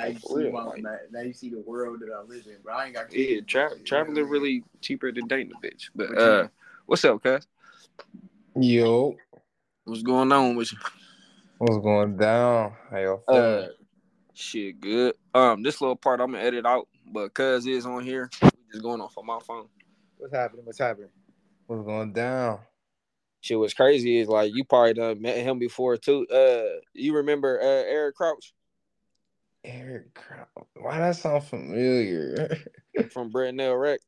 now you see Real, my, like- now, now you see the world that I live in, bro. I ain't got Yeah, kids. tra- Yeah, traveling yeah. really cheaper than dating a bitch. But uh, what's up, cuz? Yo, What's going on with you? what's going down? How y'all Uh, shit, good. Um, this little part I'm gonna edit out, but cuz is on here. We just going off on my phone. What's happening? What's happening? what's going down? Shit, what's crazy is like you probably done met him before too. Uh, you remember uh Eric Crouch Eric Crown. Why that sound familiar? from Britnell Rec?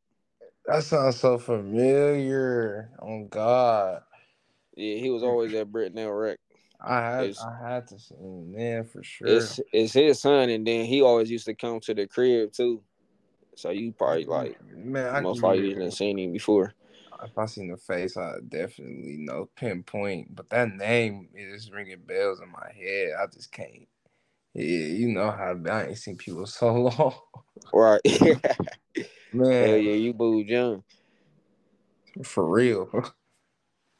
that sounds so familiar. Oh God, Yeah, he was always at Britnell Rec. I had It's- I had to see him then for sure. It's it's his son, and then he always used to come to the crib too. So you probably like man, I most likely done seen him before. if I seen the face, I definitely know pinpoint. But that name is ringing bells in my head. I just can't. Yeah, you know how I ain't seen people so long. Right. Hell Man, yeah, you moved young. for real.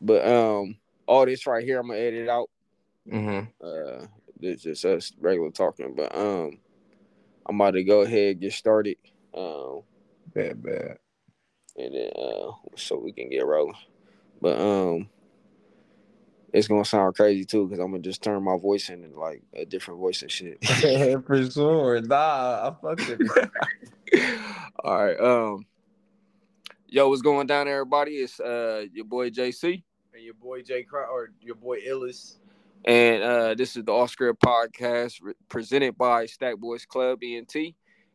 But um, all this right here, I'm gonna edit out. Mm-hmm. Uh, this is us regular talking. But um, I'm about to go ahead and get started. Um, Bad, bad. and then uh, so we can get rolling. But um, it's gonna sound crazy too because I'm gonna just turn my voice in and like a different voice and shit. for sure. Nah, I fucked it. All right. Um, yo, what's going down, everybody? It's uh your boy JC. And your boy Jay Crow or your boy Illis. And uh, this is the Off Script Podcast re- presented by Stack Boys Club ENT.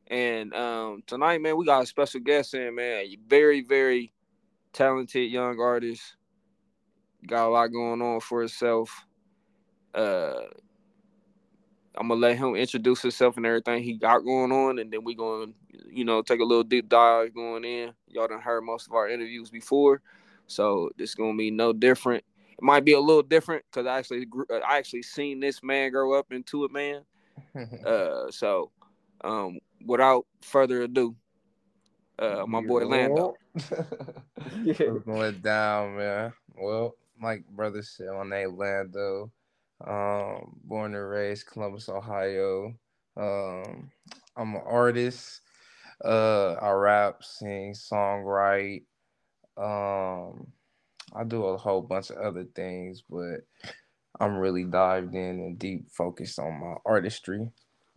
And um, tonight, man, we got a special guest in, man. Very, very talented young artist. Got a lot going on for himself. Uh, I'm gonna let him introduce himself and everything he got going on, and then we going, you know, take a little deep dive going in. Y'all done heard most of our interviews before, so this gonna be no different it might be a little different because I actually grew, I actually seen this man grow up into a man. Uh, so um, without further ado, uh, my boy Lando. What's going down, man? Well, like brother said, my name Lando. Um, born and raised Columbus, Ohio. Um, I'm an artist. Uh, I rap, sing, songwrite. Um, I do a whole bunch of other things, but I'm really dived in and deep focused on my artistry.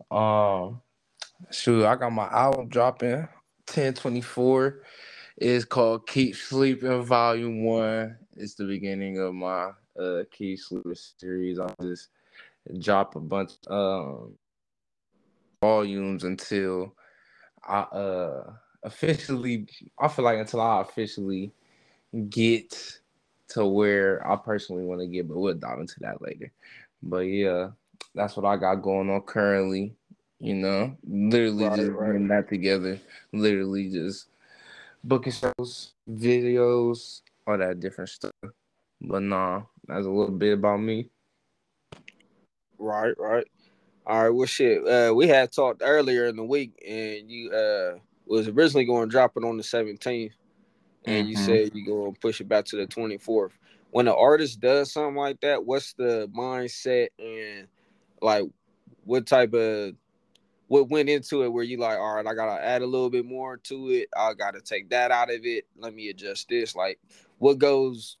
Um, shoot, I got my album dropping 1024. It's called Keep Sleeping Volume One. It's the beginning of my uh Keep Sleeping series. I'll just drop a bunch um volumes until I uh officially I feel like until I officially get to where I personally want to get, but we'll dive into that later. But yeah, that's what I got going on currently. You know, literally Right, just right. putting that together. Literally just booking shows, videos, all that different stuff. But nah, that's a little bit about me. Right, right. All right, well, shit. Uh, we had talked earlier in the week, and you uh was originally going to drop it on the 17th, and you Mhm. said you're going to push it back to the 24th. When an artist does something like that, what's the mindset and like what type of what went into it where you like, all right, I gotta add a little bit more to it. I gotta take that out of it. Let me adjust this. Like, what goes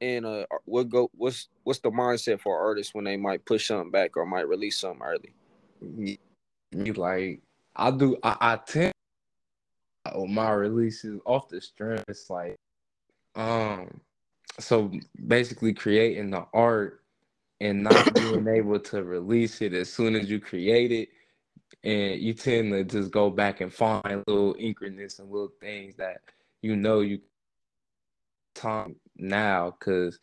in a what go what's what's the mindset for artists when they might push something back or might release something early? like I do I, I tend on my releases off the strength like um so basically creating the art and not being able to release it as soon as you create it and you tend to just go back and find little increments and little things that you know you time now because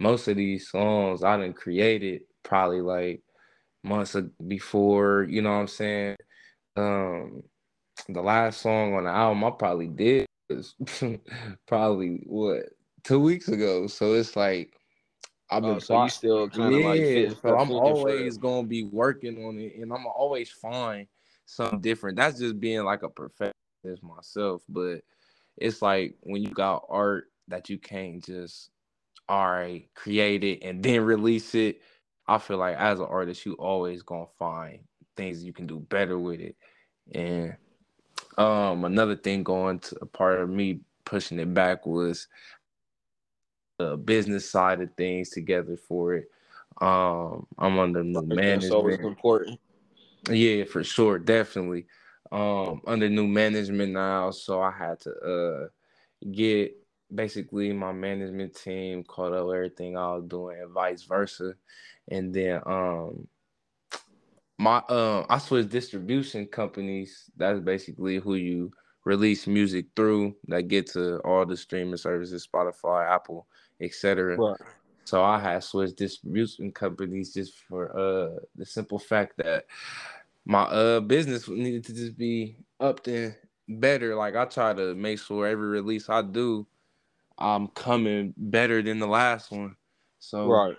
most of these songs I didn't create it probably like months before, you know what I'm saying? Um the last song on the album I probably did was probably what two weeks ago. So it's like I've been Oh, so you still kind of yeah, like so I'm always gonna be working on it, and I'm always find something different. That's just being like a perfectionist myself, but it's like when you got art that you can't just all right create it and then release it. I feel like as an artist, you always gonna find things you can do better with it. And um, another thing going to a part of me pushing it back was the business side of things together for it. Um, I'm under new management. That's always important. Yeah, for sure, definitely. Um, under new management now, so I had to uh get basically my management team caught up everything I was doing and vice versa. And then um my um I switched distribution companies. That's basically who you release music through that get to all the streaming services, Spotify, Apple, etc. Right. So I had switched distribution companies just for uh the simple fact that my uh business needed to just be upped and better. Like I try to make sure every release I do, I'm coming better than the last one. So right,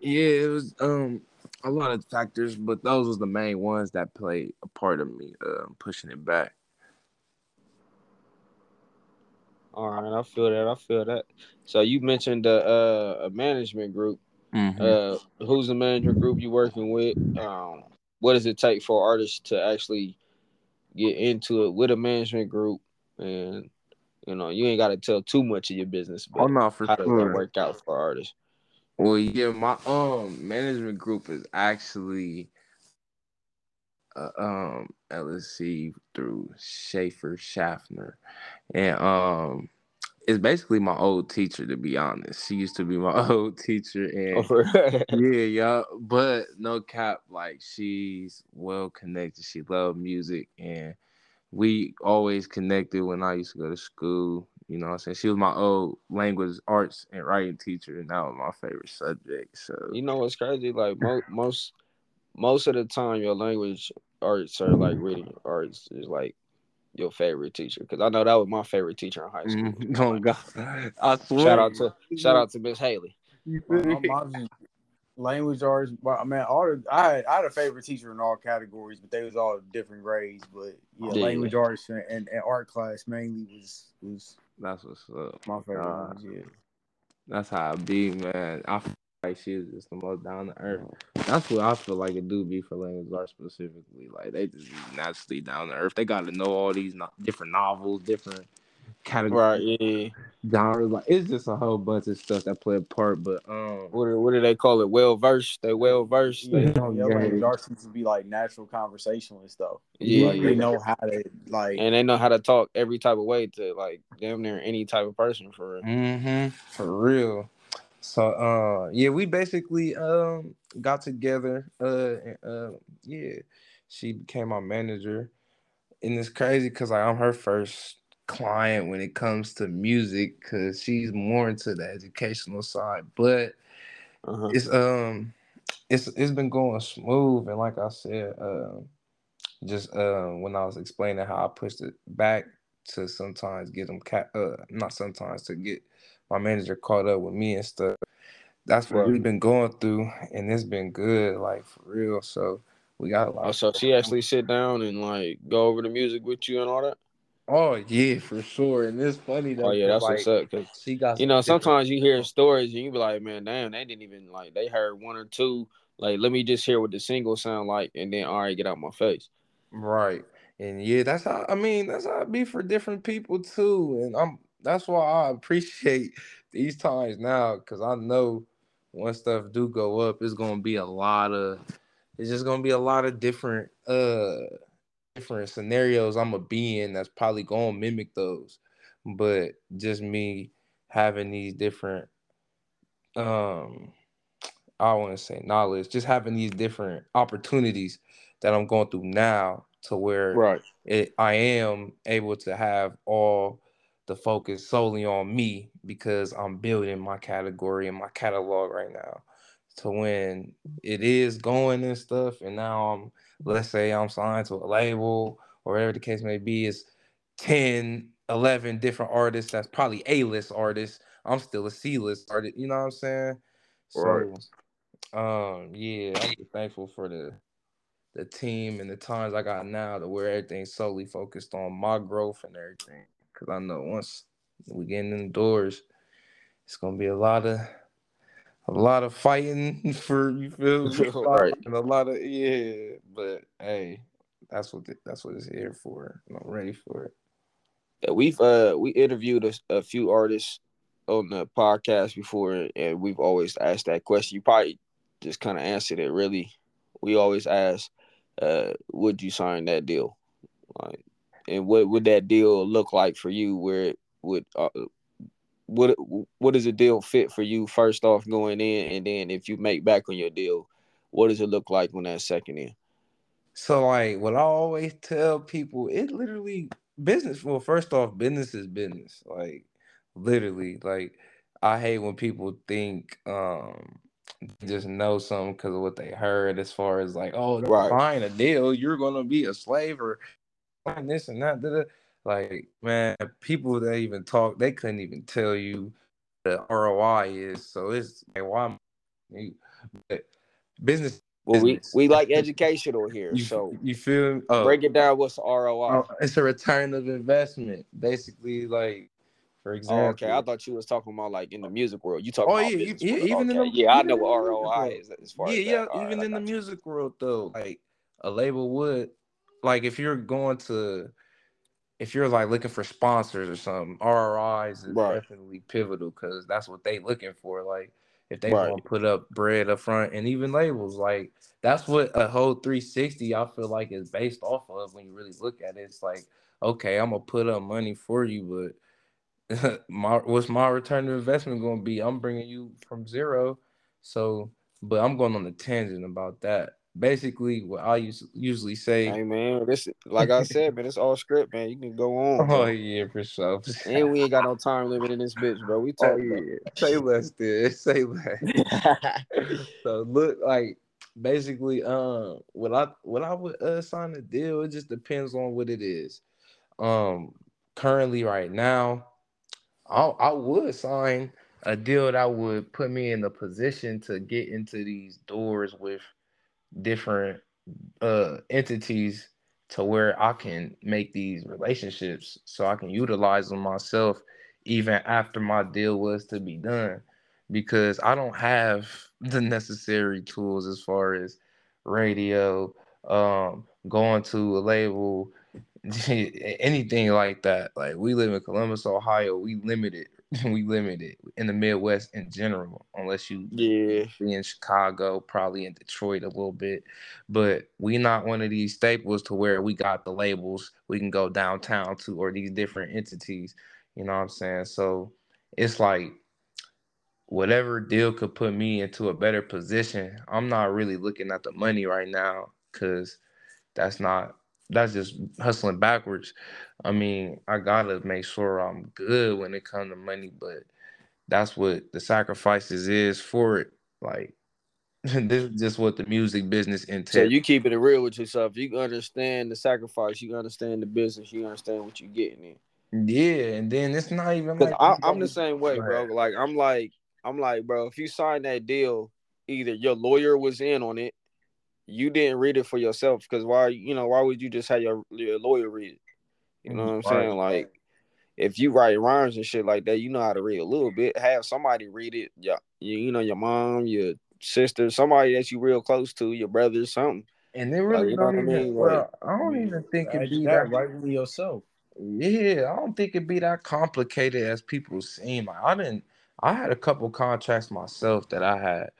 yeah, it was um a lot of factors, but those was the main ones that played a part of me uh, pushing it back. All right, I feel that. I feel that. So you mentioned a, uh, a management group. Mm-hmm. Uh, who's the management group you working with? Um, what does it take for artists to actually get into it with a management group? And you know, you ain't got to tell too much of your business. But oh no, for how sure. does that work out for artists? Well, yeah, my um management group is actually uh, um LSC through Schaefer Schaffner, and um it's basically my old teacher to be honest. She used to be my old teacher, and oh, yeah, yeah. But no cap, like she's well connected. She loved music, and we always connected when I used to go to school. You know what I'm saying? She was my old language arts and writing teacher, and that was my favorite subject. So you know what's crazy? Like mo- most most of the time, your language arts are like reading arts is like your favorite teacher because I know that was my favorite teacher in high school. Mm-hmm. Oh God, I swear. Shout out to shout out to Miss Haley. Language arts. I mean, all the, I had I had a favorite teacher in all categories, but they was all different grades. But yeah, yeah. language arts and, and, and, art class mainly was was that's what's up. My favorite uh, ones, yeah. That's how I be, man. I feel like she's just the most down to earth. That's what I feel like it do be for language arts specifically. Like they just naturally down to earth. They got to know all these no- different novels, different categories, right, yeah. genres. Like it's just a whole bunch of stuff that play a part. But um, what do, what do they call it? Well versed. They well versed. Yeah, they, yeah, language arts seems to be like natural conversationalists though. Yeah, like, they know how to like, and they know how to talk every type of way to like damn near any type of person for real. Mm-hmm. For real. So uh yeah, we basically um got together. Uh, and, uh yeah, she became my manager, and it's crazy because like I'm her first client when it comes to music because she's more into the educational side. But uh-huh. it's um it's it's been going smooth and like I said, uh, just uh, when I was explaining how I pushed it back to sometimes get them cat uh not sometimes to get my manager caught up with me and stuff. That's what right. we've been going through and it's been good, like for real. So we got a lot. Oh, so she actually sit down and like go over the music with you and all that. Oh yeah, for sure. And it's funny though. Oh yeah, that's like, what's up. Cause she got you know sometimes you hear stories and you be like, man, damn, they didn't even like they heard one or two. Like, let me just hear what the single sound like, and then all right, get out my face. Right, and yeah, that's how I mean that's how it be for different people too. And I'm that's why I appreciate these times now because I know when stuff do go up, it's gonna be a lot of it's just gonna be a lot of different uh different scenarios I'm gonna be in that's probably gonna mimic those. But just me having these different um I want to say knowledge, just having these different opportunities that I'm going through now to where right. it, I am able to have all the focus solely on me because I'm building my category and my catalog right now to when it is going and stuff and now I'm let's say I'm signed to a label or whatever the case may be, is 10, 11 different artists that's probably A-list artists. I'm still a C-list artist, you know what I'm saying? So right. um yeah, I'm just thankful for the the team and the times I got now to where everything's solely focused on my growth and everything. Cause I know once we get in the doors, it's gonna be a lot of a lot of fighting for you feel right. and a lot of yeah. But hey, that's what the, that's what it's here for. I'm ready for it. Yeah, we've uh we interviewed a, a few artists on the podcast before, and we've always asked that question. You probably just kind of answered it. Really, we always ask, uh, "Would you sign that deal?" Like, and what would that deal look like for you? Where it would uh, what what does a deal fit for you first off going in, and then if you make back on your deal, what does it look like when that second in? So like what I always tell people, it literally business. Well, first off, business is business. Like literally, like I hate when people think um just know something because of what they heard as far as like, oh, right. buying a deal, you're gonna be a slave or this and that. Like, man, people that even talk, they couldn't even tell you the ROI is. So it's like, why? But business. Well, business. we we like educational here. you, so you feel uh, break it down. What's the ROI? Uh, it's a return of investment, basically. Like, for example. Oh, okay, I thought you was talking about like in the music world. You talking? Oh yeah, yeah, even okay. in the yeah, I know what ROI is as far. Yeah, as yeah, even right, in the music world though, like a label would, like if you're going to if you're like looking for sponsors or something, ROIs is right. definitely pivotal because that's what they looking for. Like if they right. want to put up bread up front and even labels, like that's what a whole 360 I feel like is based off of when you really look at it. It's like, okay, I'm gonna put up money for you, but my what's my return of investment gonna be? I'm bringing you from zero, so but I'm going on the tangent about that basically what I usually say. Hey man, this like I said, man, it's all script, man. You can go on. Bro. Oh yeah, for sure. and we ain't got no time limit in this bitch, bro. We talk. Oh, yeah. Say less, dude. Say less. so look, like basically, um, what I what I would uh, sign a deal. It just depends on what it is. Um, currently, right now, I I would sign a deal that would put me in the position to get into these doors with different uh entities to where I can make these relationships so I can utilize them myself even after my deal was to be done because I don't have the necessary tools as far as radio, um, going to a label, anything like that. Like we live in Columbus, Ohio, we limited we limited in the Midwest in general, unless you yeah be in Chicago, probably in Detroit a little bit. But we not one of these staples to where we got the labels we can go downtown to or these different entities. You know what I'm saying? So it's like whatever deal could put me into a better position. I'm not really looking at the money right now because that's not that's just hustling backwards. I mean, I gotta make sure I'm good when it comes to money, but that's what the sacrifices is for it. Like this is just what the music business entails. So you keeping it real with yourself. You understand the sacrifice. You understand the business. You understand what you're getting in. Yeah, and then it's not even like I, am the same way, bro. Like I'm like I'm like, bro. If you sign that deal, either your lawyer was in on it you didn't read it for yourself because why you know why would you just have your, your lawyer read it? You know what I'm saying? Like if you write rhymes and shit like that, you know how to read a little bit. Have somebody read it. Yeah, you, you know your mom, your sister, somebody that you real close to, your brother, something. And they really like, don't even. I, mean? well, I don't even think it'd be that, right with yourself. Yeah, I don't think it'd be that complicated as people seem. Like I didn't. I had a couple contracts myself that I had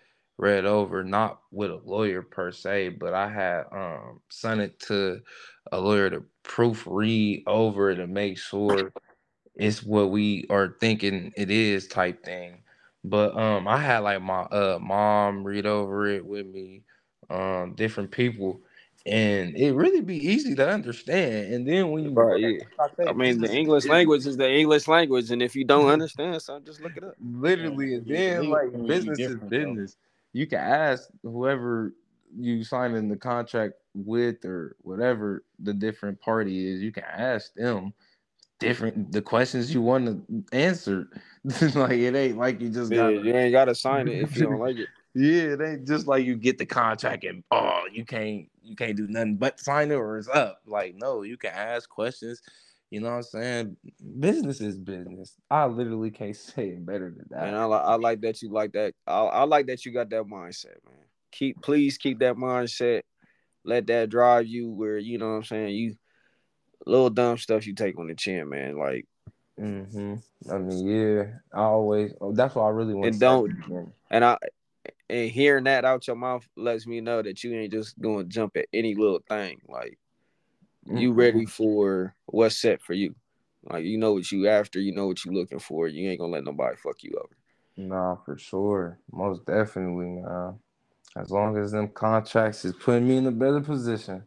read over, not with a lawyer per se, but I had um sent it to a lawyer to proofread over to make sure it's what we are thinking it is type thing. But um I had like my uh mom read over it with me, um, different people, and it really be easy to understand. And then when you right, yeah. I mean the English language is the English language, and if you don't understand, so just look it up. Literally, and then like business is business. Though you can ask whoever you sign in the contract with or whatever the different party is, you can ask them different the questions you want to answer. like it ain't like you just gotta, you ain't gotta sign it if you don't like it. Yeah, it ain't just like you get the contract and oh you can't you can't do nothing but sign it or it's up. Like no, you can ask questions. You know what I'm saying? Business is business. I literally can't say it better than that. And I, I like that you like that. I, I like that you got that mindset, man. Keep please keep that mindset. Let that drive you where you know what I'm saying. You little dumb stuff you take on the chin, man. Like, mm-hmm. I mean, yeah, I always. Oh, that's what I really want. And don't. And I and hearing that out your mouth lets me know that you ain't just going to jump at any little thing. Like. You ready for what's set for you. Like, you know what you after. You know what you looking for. You ain't gonna let nobody fuck you over. Nah, for sure, most definitely, man. As long as them contracts is putting me in a better position.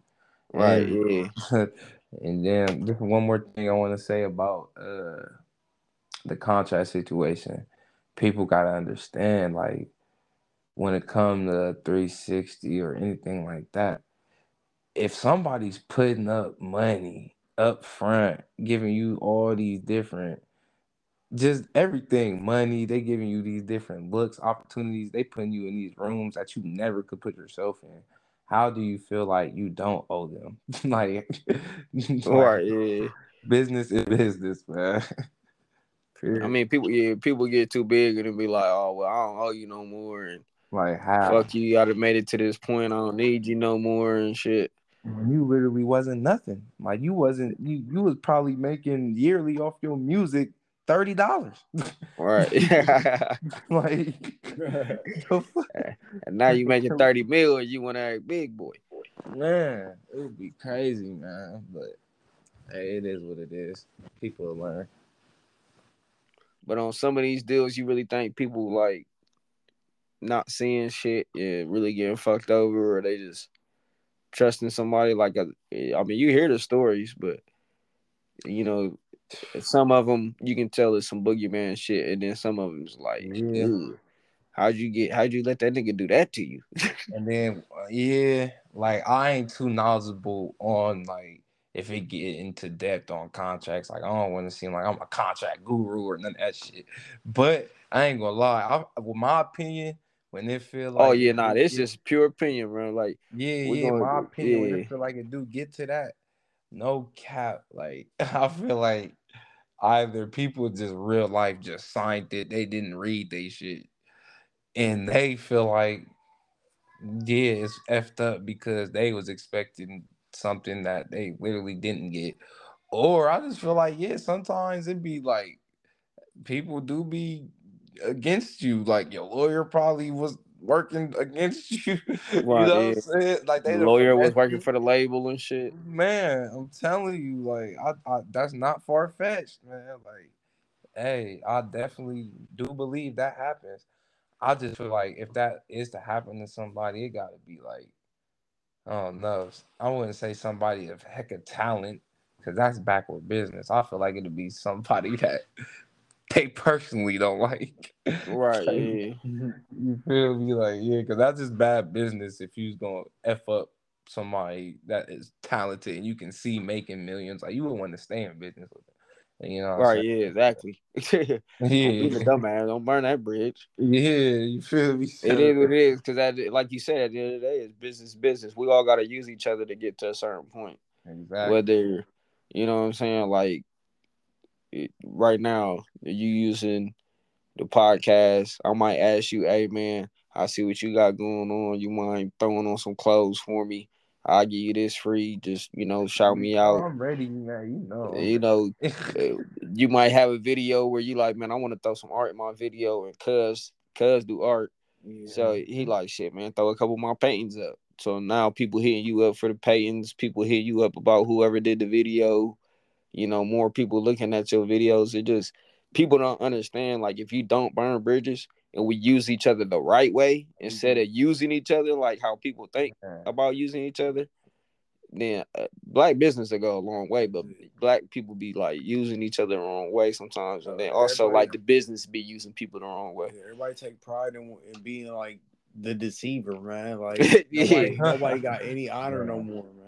Right. And, yeah. And then just one more thing I want to say about uh the contract situation. People gotta understand, like when it comes to 360 or anything like that, if somebody's putting up money up front, giving you all these different just everything, money, they giving you these different looks, opportunities, they putting you in these rooms that you never could put yourself in how do you feel like you don't owe them? like, like, right, yeah. Business is business, man. I mean, people, yeah, people get too big and be like, "Oh, well, I don't owe you no more," and like, how? Fuck you, gotta made it to this point. I don't need you no more and shit. Mm-hmm. You literally wasn't nothing. Like you wasn't. You you was probably making yearly off your music thirty dollars. Right. like and now you making 30 million, you want to act big boy. Man, it would be crazy, man. But hey, it is what it is. People learn. But on some of these deals, you really think people like not seeing shit and really getting fucked over, or they just trusting somebody like a, I mean, you hear the stories, but you know, some of them you can tell it's some boogeyman shit, and then some of them's like, yeah. how'd you get? How'd you let that nigga do that to you? and then uh, yeah, like I ain't too knowledgeable on like if it get into depth on contracts. Like I don't want to seem like I'm a contract guru or none of that shit. But I ain't gonna lie. I, with my opinion, when it feel oh, like oh yeah, nah, it's just pure opinion, bro. Like yeah, yeah, gonna, my opinion. Yeah. When it feel like it do get to that, no cap. Like I feel like either people just real life just signed it, they didn't read they shit, and they feel like yeah, it's effed up because they was expecting something that they literally didn't get. Or I just feel like, yeah, sometimes it be like people do be against you. Like your lawyer probably was working against you. you know what I'm saying? Like they the lawyer was working for the label and shit. Man, I'm telling you, like I, I that's not far fetched, man. Like, hey, I definitely do believe that happens. I just feel like if that is to happen to somebody, it gotta be like, I don't know. I wouldn't say somebody of heck of talent, because that's backward business. I feel like it'd be somebody that they personally don't like. Right. yeah. You feel me? Like, yeah, because that's just bad business if you's gonna F up somebody that is talented and you can see making millions. Like you would want to stay in business with them. You know, right? Yeah, exactly. yeah, the dumbass. Don't burn that bridge. Yeah, you feel me? It is what it is because, like you said, at the end of the day, it's business. Business. We all got to use each other to get to a certain point. Exactly. Whether you know what I'm saying, like right now you using the podcast, I might ask you, hey man, I see what you got going on. You mind throwing on some clothes for me? I'll give you this free. Just you know, shout me out. I'm ready, man. You know. You know, uh, you might have a video where you like, man, I want to throw some art in my video, and cuz cuz do art. Yeah. So he like, shit, man, throw a couple more paintings up. So now people hitting you up for the paintings. People hit you up about whoever did the video you know, more people looking at your videos. It just people don't understand. Like if you don't burn bridges and we use each other the right way instead of using each other like how people think about using each other, then uh, black business will go a long way. But black people be like using each other the wrong way sometimes, and then also like the business be using people the wrong way. Everybody take pride in, in being like the deceiver, man. Like yeah. nobody, nobody got any honor no more, man.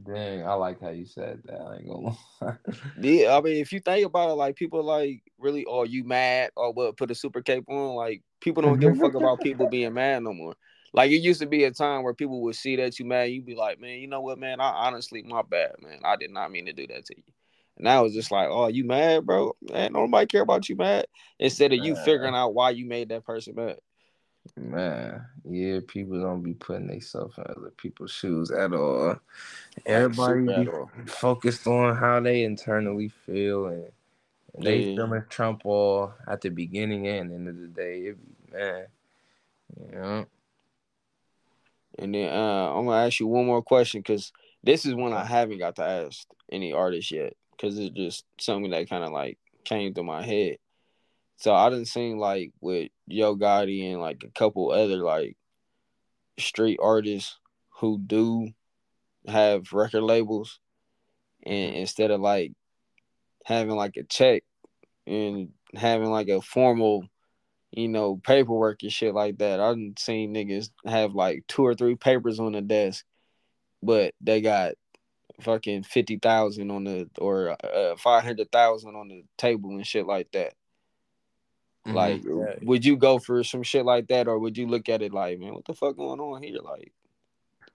Dang, I like how you said that. I ain't gonna lie. yeah, I mean, if you think about it, like people like really, are oh, you mad or what? Put a super cape on. Like people don't give a fuck about people being mad no more. Like it used to be a time where people would see that you mad, you'd be like, man, you know what, man? I honestly, my bad, man. I did not mean to do that to you. And I was just like, oh, you mad, bro? Man, nobody care about you mad. Instead of you figuring out why you made that person mad. Man, yeah, people don't be putting themselves in other people's shoes at all. Everybody be all. focused on how they internally feel and, and they yeah. feeling Trump all at the beginning and end of the day. It be, man, you know. And then uh, I'm gonna ask you one more question because this is one I haven't got to ask any artist yet because it's just something that kind of like came to my head. So I didn't seen like with Yo Gotti and like a couple other like street artists who do have record labels, and instead of like having like a check and having like a formal, you know, paperwork and shit like that, I've seen niggas have like two or three papers on the desk, but they got fucking fifty thousand on the or uh, five hundred thousand on the table and shit like that. Mm-hmm. Like, yeah. would you go for some shit like that, or would you look at it like, man, what the fuck going on here? Like,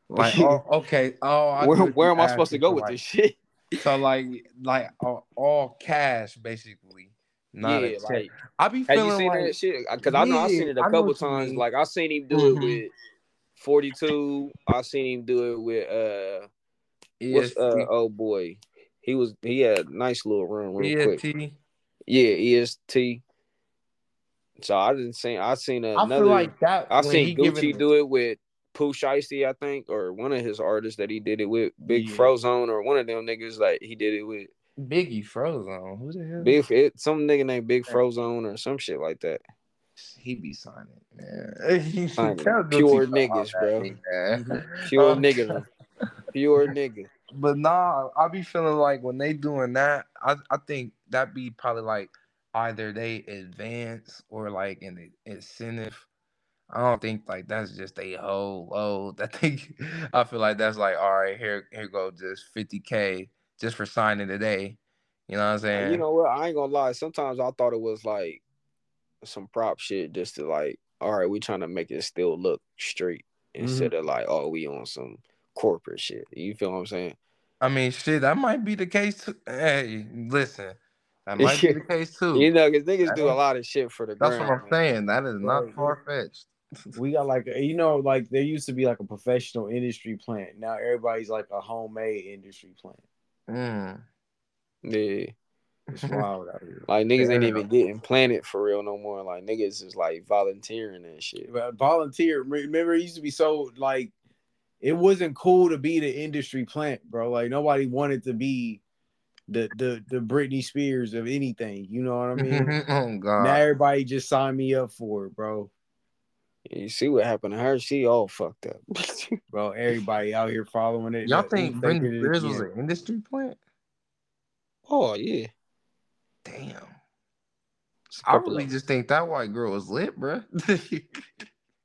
like, oh, okay, oh, where, where am I supposed to go with like, this shit? So like, like all, all cash basically. Not yeah, like I be feeling you seen like that shit because yeah, I know I've seen it a couple times. Like I seen him do mm-hmm. it with forty two. I seen him do it with uh What's uh oh boy? He was he had a nice little run real EST. quick. Yeah, EST. So I didn't see I seen another I feel like that I seen Gucci do it with Pooh Shiesty, I think, or one of his artists that he did it with, Big yeah. Frozone, or one of them niggas like he did it with. Biggie Frozone. Who the hell? Big it, some nigga named Big Frozone or some shit like that. He be signing, man. He signing pure niggas, bro. Pure um, niggas pure nigga. But nah, I be feeling like when they doing that, I I think that be probably like either they advance or like an incentive. I don't think like that's just a whole load. I think I feel like that's like all right, here here go just fifty k just for signing today. You know what I'm saying? You know what? I ain't gonna lie. Sometimes I thought it was like some prop shit just to like, all right, we trying to make it still look straight mm-hmm. instead of like, oh, we on some corporate shit. You feel what I'm saying? I mean, shit, that might be the case too. Hey, listen, that might be the case too. You know, because niggas do a lot of shit for the. That's what I'm saying. That is not far fetched. we got like you know, like there used to be like a professional industry plant. Now everybody's like a homemade industry plant. Mm. Yeah. It's wild out here. Like niggas ain't even getting planted for real no more. Like niggas is like volunteering and shit. But volunteer. Remember, it used to be so like it wasn't cool to be the industry plant, bro. Like nobody wanted to be the the the Britney Spears of anything. You know what I mean? oh God! Now everybody just signed me up for it, bro. You see what happened to her? She all fucked up, bro. Everybody out here following it. Y'all think Britney Spears was an industry plant? Oh yeah. Damn. I really just think that white girl was lit, bro.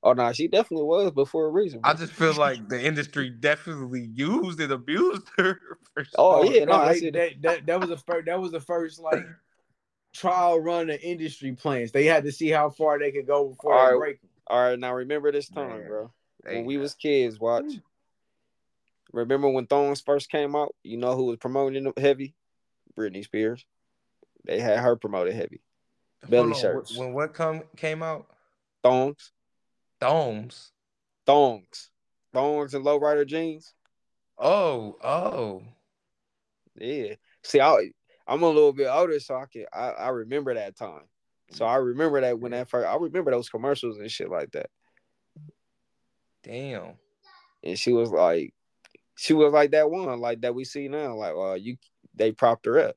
Oh no, she definitely was, but for a reason. Bro. I just feel like the industry definitely used and abused her. oh yeah, no, that, that, that, that was the first. That was the first like trial run of industry plans. They had to see how far they could go before All they right. break them. All right, now remember this time, Man. bro. When we was kids, watch. Remember when Thongs first came out? You know who was promoting them heavy? Britney Spears. They had her promoted heavy. Belly shirts. When what come came out? Thongs. Thongs. Thongs. Thongs and lowrider jeans. Oh, oh. Yeah. See, I I'm a little bit older, so I can I, I remember that time. So I remember that when that first I remember those commercials and shit like that. Damn. And she was like, she was like that one, like that we see now. Like, well, you they propped her up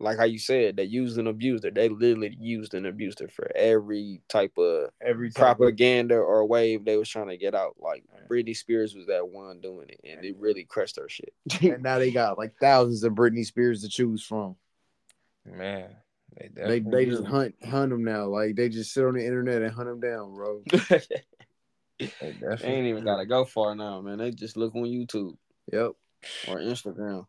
like how you said, they used and abused her. They literally used and abused her for every type of every type propaganda of... or wave they was trying to get out. Like Britney Spears was that one doing it, and it really crushed her shit. and now they got like thousands of Britney Spears to choose from. Man, they they, they just hunt hunt them now. Like they just sit on the internet and hunt them down, bro. they, they ain't even gotta go far now, man. They just look on YouTube. Yep. Or Instagram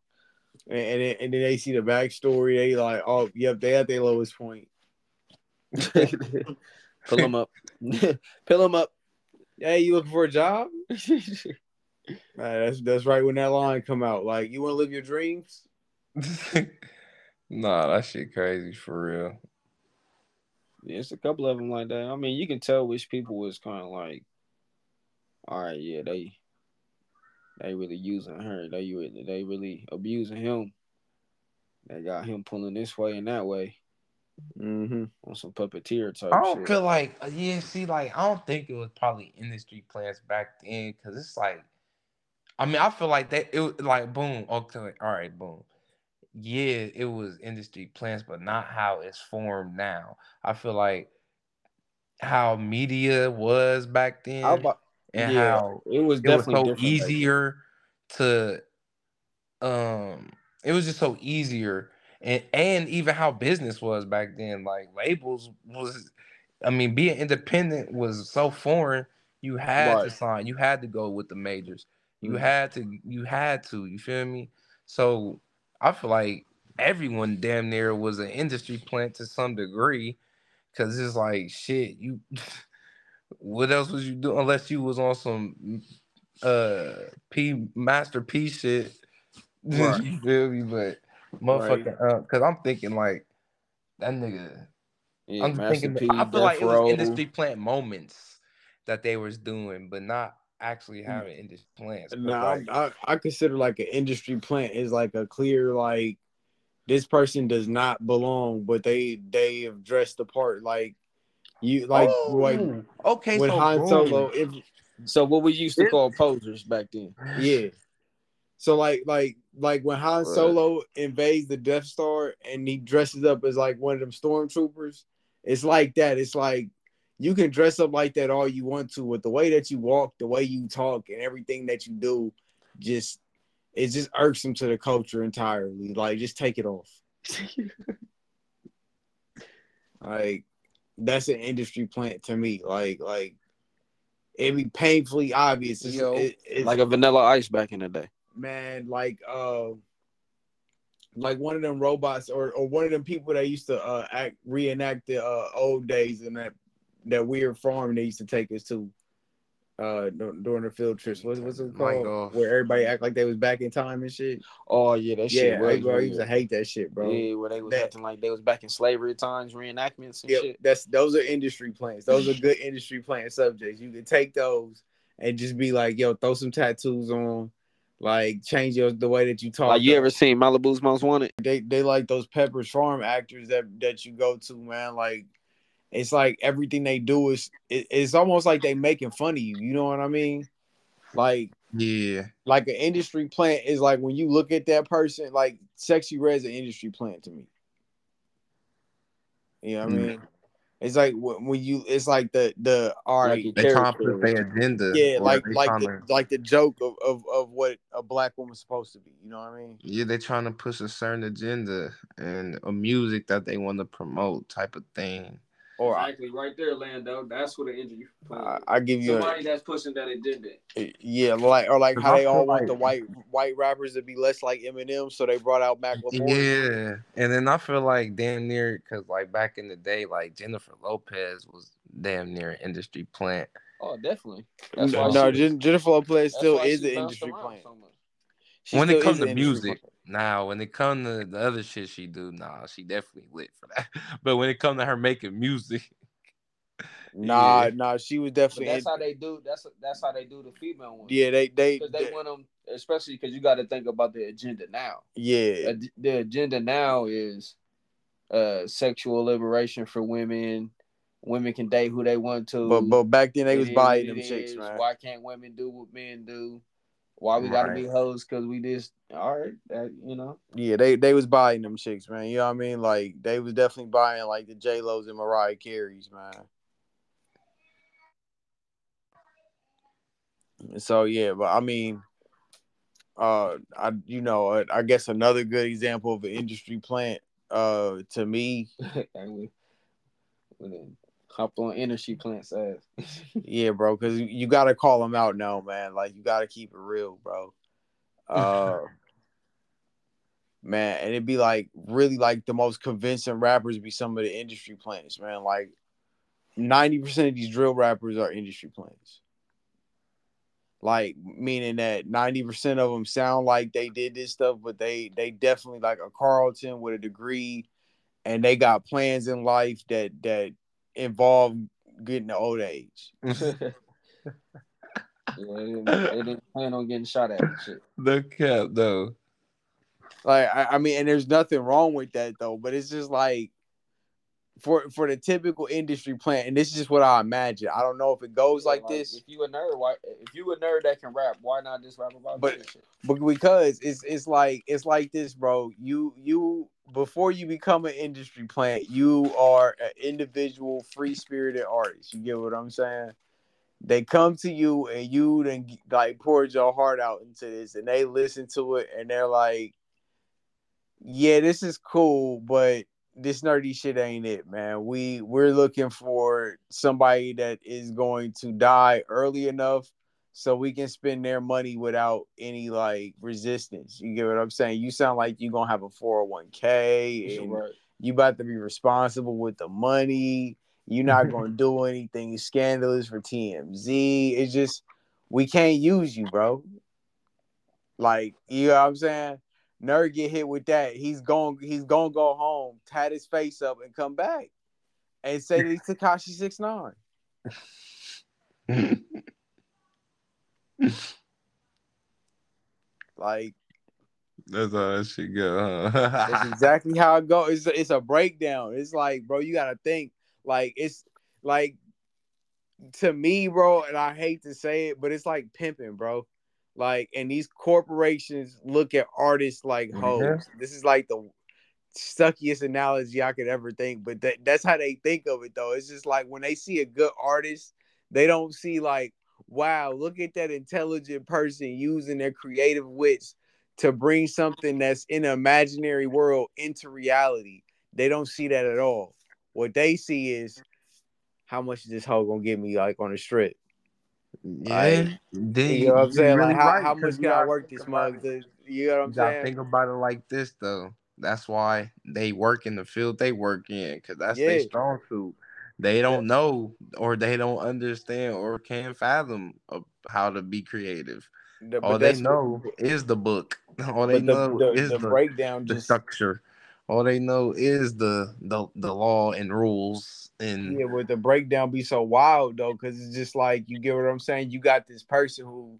and and, and then they see the backstory. They like, oh, yep, they at their lowest point. Pull them up. Pull them up. Hey, you looking for a job? Man, that's that's right when that line come out. Like, you want to live your dreams? Nah, that shit crazy for real. Yeah, it's a couple of them like that. I mean, you can tell which people was kind of like, all right, yeah, they they really using her. They really they really abusing him. They got him pulling this way and that way. Mm-hmm. On some puppeteer type. I don't shit. feel like yeah. See, like I don't think it was probably industry plans back then because it's like, I mean, I feel like that it was like boom. Okay, all right, boom. Yeah, it was industry plans, but not how it's formed now. I feel like how media was back then, About, and yeah, how it was it was definitely so easier to um it was just so easier. And and even how business was back then like labels was i mean being independent was so foreign. You had to sign you had to go with the majors. You Mhm. had to you had to you feel me? So i feel like everyone damn near was an industry plant to some degree because it's like shit you what else was you doing unless you was on some uh P Master P shit. Right. you feel me? But motherfucking uh, cause I'm thinking like that nigga. Yeah, I'm Master thinking P, I feel like it was industry plant moments that they was doing, but not actually having industry plants. No, like, I, I consider like an industry plant is like a clear like this person does not belong, but they they have dressed the part like you like oh, like oh, okay, with so Han boom. Solo. If So what we used to Yeah. call posers back then. yeah, so like like like when Han Right. Solo invades the Death Star and he dresses up as like one of them stormtroopers, it's like that. It's like you can dress up like that all you want to, with the way that you walk, the way you talk, and everything that you do, just it's just irksome to the culture entirely. Like just take it off. like that's an industry plant to me. Like like it'd be painfully obvious. It's, Yo, it- it's Like a vanilla ice back in the day. man, like uh like one of them robots or or one of them people that used to uh act reenact the uh old days in that that weird farm they used to take us to uh during the field trips. What's what's it called? Where everybody act like they was back in time and shit. Oh yeah, that shit yeah, bro, I used to hate that shit, bro. Yeah, where they was That- acting like they was back in slavery times, reenactments and Yep, shit. that's those are industry plants. Those are good industry plant subjects. You can take those and just be like, yo, throw some tattoos on, like change your the way that you talk. Like you ever seen Malibu's Most Wanted? they they like those Peppers Farm actors that that you go to, man. Like it's like everything they do is it, it's almost like they making fun of you. You know what I mean? Like yeah, like an industry plant is like when you look at that person, like Sexyy Red's an industry plant to me. You know what I Mm. mean? It's like when you, it's like the the all right, Like you- they trying to Character. put their agenda. yeah, like like tryna- the, like the joke of, of of what a black woman's supposed to be. You know what I mean? Yeah, they're trying to push a certain agenda and a music that they want to promote, type of thing. Or I, Exactly, right there, Lando. That's what an injury. I, I give you, a, Somebody that's pushing that agenda. yeah, like or like how they all want like- the white white rappers to be less like Eminem, so they brought out Mac LaFleur. Yeah, and then I feel like damn near because like back in the day, like Jennifer Lopez was damn near an industry plant. Oh, definitely. That's No, no was- Jennifer Lopez that's still is she an industry plant. so when it comes to music, plant. Now when it comes to the other shit she do, nah, she definitely lit for that. But when it comes to her making music, Nah, Yeah. nah, she was But definitely. that's in- how they do. That's that's how they do the female ones. yeah, they they, because they they- want them, especially because you got to think about the agenda now. yeah, Ag- The agenda now is uh sexual liberation for women. Women can date who they want to. but but back then they It was is buying them it chicks, is. man. Why can't women do what men do? Why we gotta be hoes? Because we just all right, that, you know. Yeah, they they was buying them chicks, man. You know what I mean? Like they was definitely buying like the J Lo's and Mariah Carey's, man. So yeah, but I mean, uh, I you know I, I guess another good example of an industry plant, uh, to me, and we, we then hopped on energy plants ass. yeah, bro, because you got to call them out now, man. Like you got to keep it real, bro. Uh, man, and it'd be like really like the most convincing rappers be some of the industry plants, man. Like ninety percent of these drill rappers are industry plants. like meaning that 90% of them sound like they did this stuff but they they definitely like a carlton with a degree and they got plans in life that that involve getting the old age Yeah, they didn't, plan on getting shot at shit. The cap though. like I, I mean and there's nothing wrong with that though but it's just like for for the typical industry plant and this is just what i imagine i don't know if it goes like this If you a nerd, why? If you a nerd that can rap, why not just rap about But- this shit? But because it's it's like it's like this, bro. You you before you become an industry plant, you are an individual, free spirited artist. You get what I'm saying? They come to you and you then like poured your heart out into this, and they listen to it and they're like, "Yeah, this is cool, but this nerdy shit ain't it, man. We we're looking for somebody that is going to die early enough." so we can spend their money without any like resistance. You get what I'm saying? You sound like you're gonna have a 401k and Right. you about to be responsible with the money. You're not gonna do anything scandalous for TMZ. It's just we can't use you, bro. Like, you know what I'm saying? Nerd get hit with that. He's going he's gonna go home, tat his face up, and come back and say that he's Tekashi six nine. Like That's how that shit go, That's exactly how it goes. It's a, it's a breakdown. It's like, bro, you gotta think. Like it's like to me, bro, and I hate to say it, but it's like pimping, bro. Like, and these corporations look at artists like hoes. Mhm. This is like the suckiest analogy I could ever think, but that, that's how they think of it though. It's just like when they see a good artist, they don't see like, wow, look at that intelligent person using their creative wits to bring something that's in an imaginary world into reality. They don't see that at all. What they see is how much is this hoe gonna give me like on the strip? Yeah. Then You know what I'm saying? really like how, right, how much can I work think this it. You know what I'm saying? think about it like this though. That's why they work in the field they work in, because that's their strong suit. They don't know or they don't understand or can't fathom of how to be creative. The- All they know is the book. All they the, know the, is the breakdown the structure. All they know is the the the law and rules and yeah, would the breakdown be so wild though? Because it's just like you get what I'm saying. You got this person who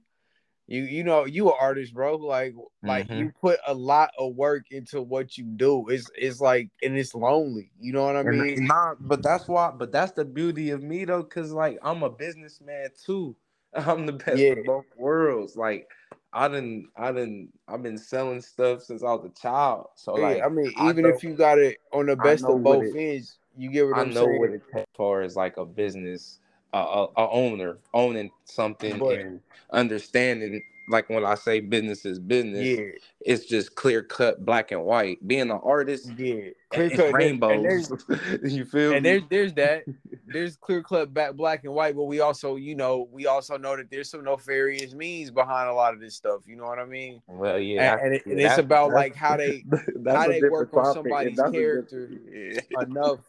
you you know you an artist, bro. Like like Mhm. you put a lot of work into what you do. It's it's like and it's lonely. You know what I mean? and nah, but that's why. But that's the beauty of me though, cause like I'm a businessman too. I'm the best Yeah. of both worlds. Like I didn't, I didn't, I've been selling stuff since I was a child. So Yeah, like I mean, I even know- if you got it on the best of both it- ends, you get what I I'm know saying. what it as far as like a business, uh, a, a owner owning something But- and understanding. Like when I say business is business, yeah, it's just clear cut, black and white. Being an artist, yeah, clear cut rainbows. And you feel and me? there's there's that there's clear cut back black and white, but we also you know we also know that there's some nefarious means behind a lot of this stuff. You know what I mean? Well, yeah, And- and it- and it's about, like, how they- how they work on somebody's and that's a character. yeah. Enough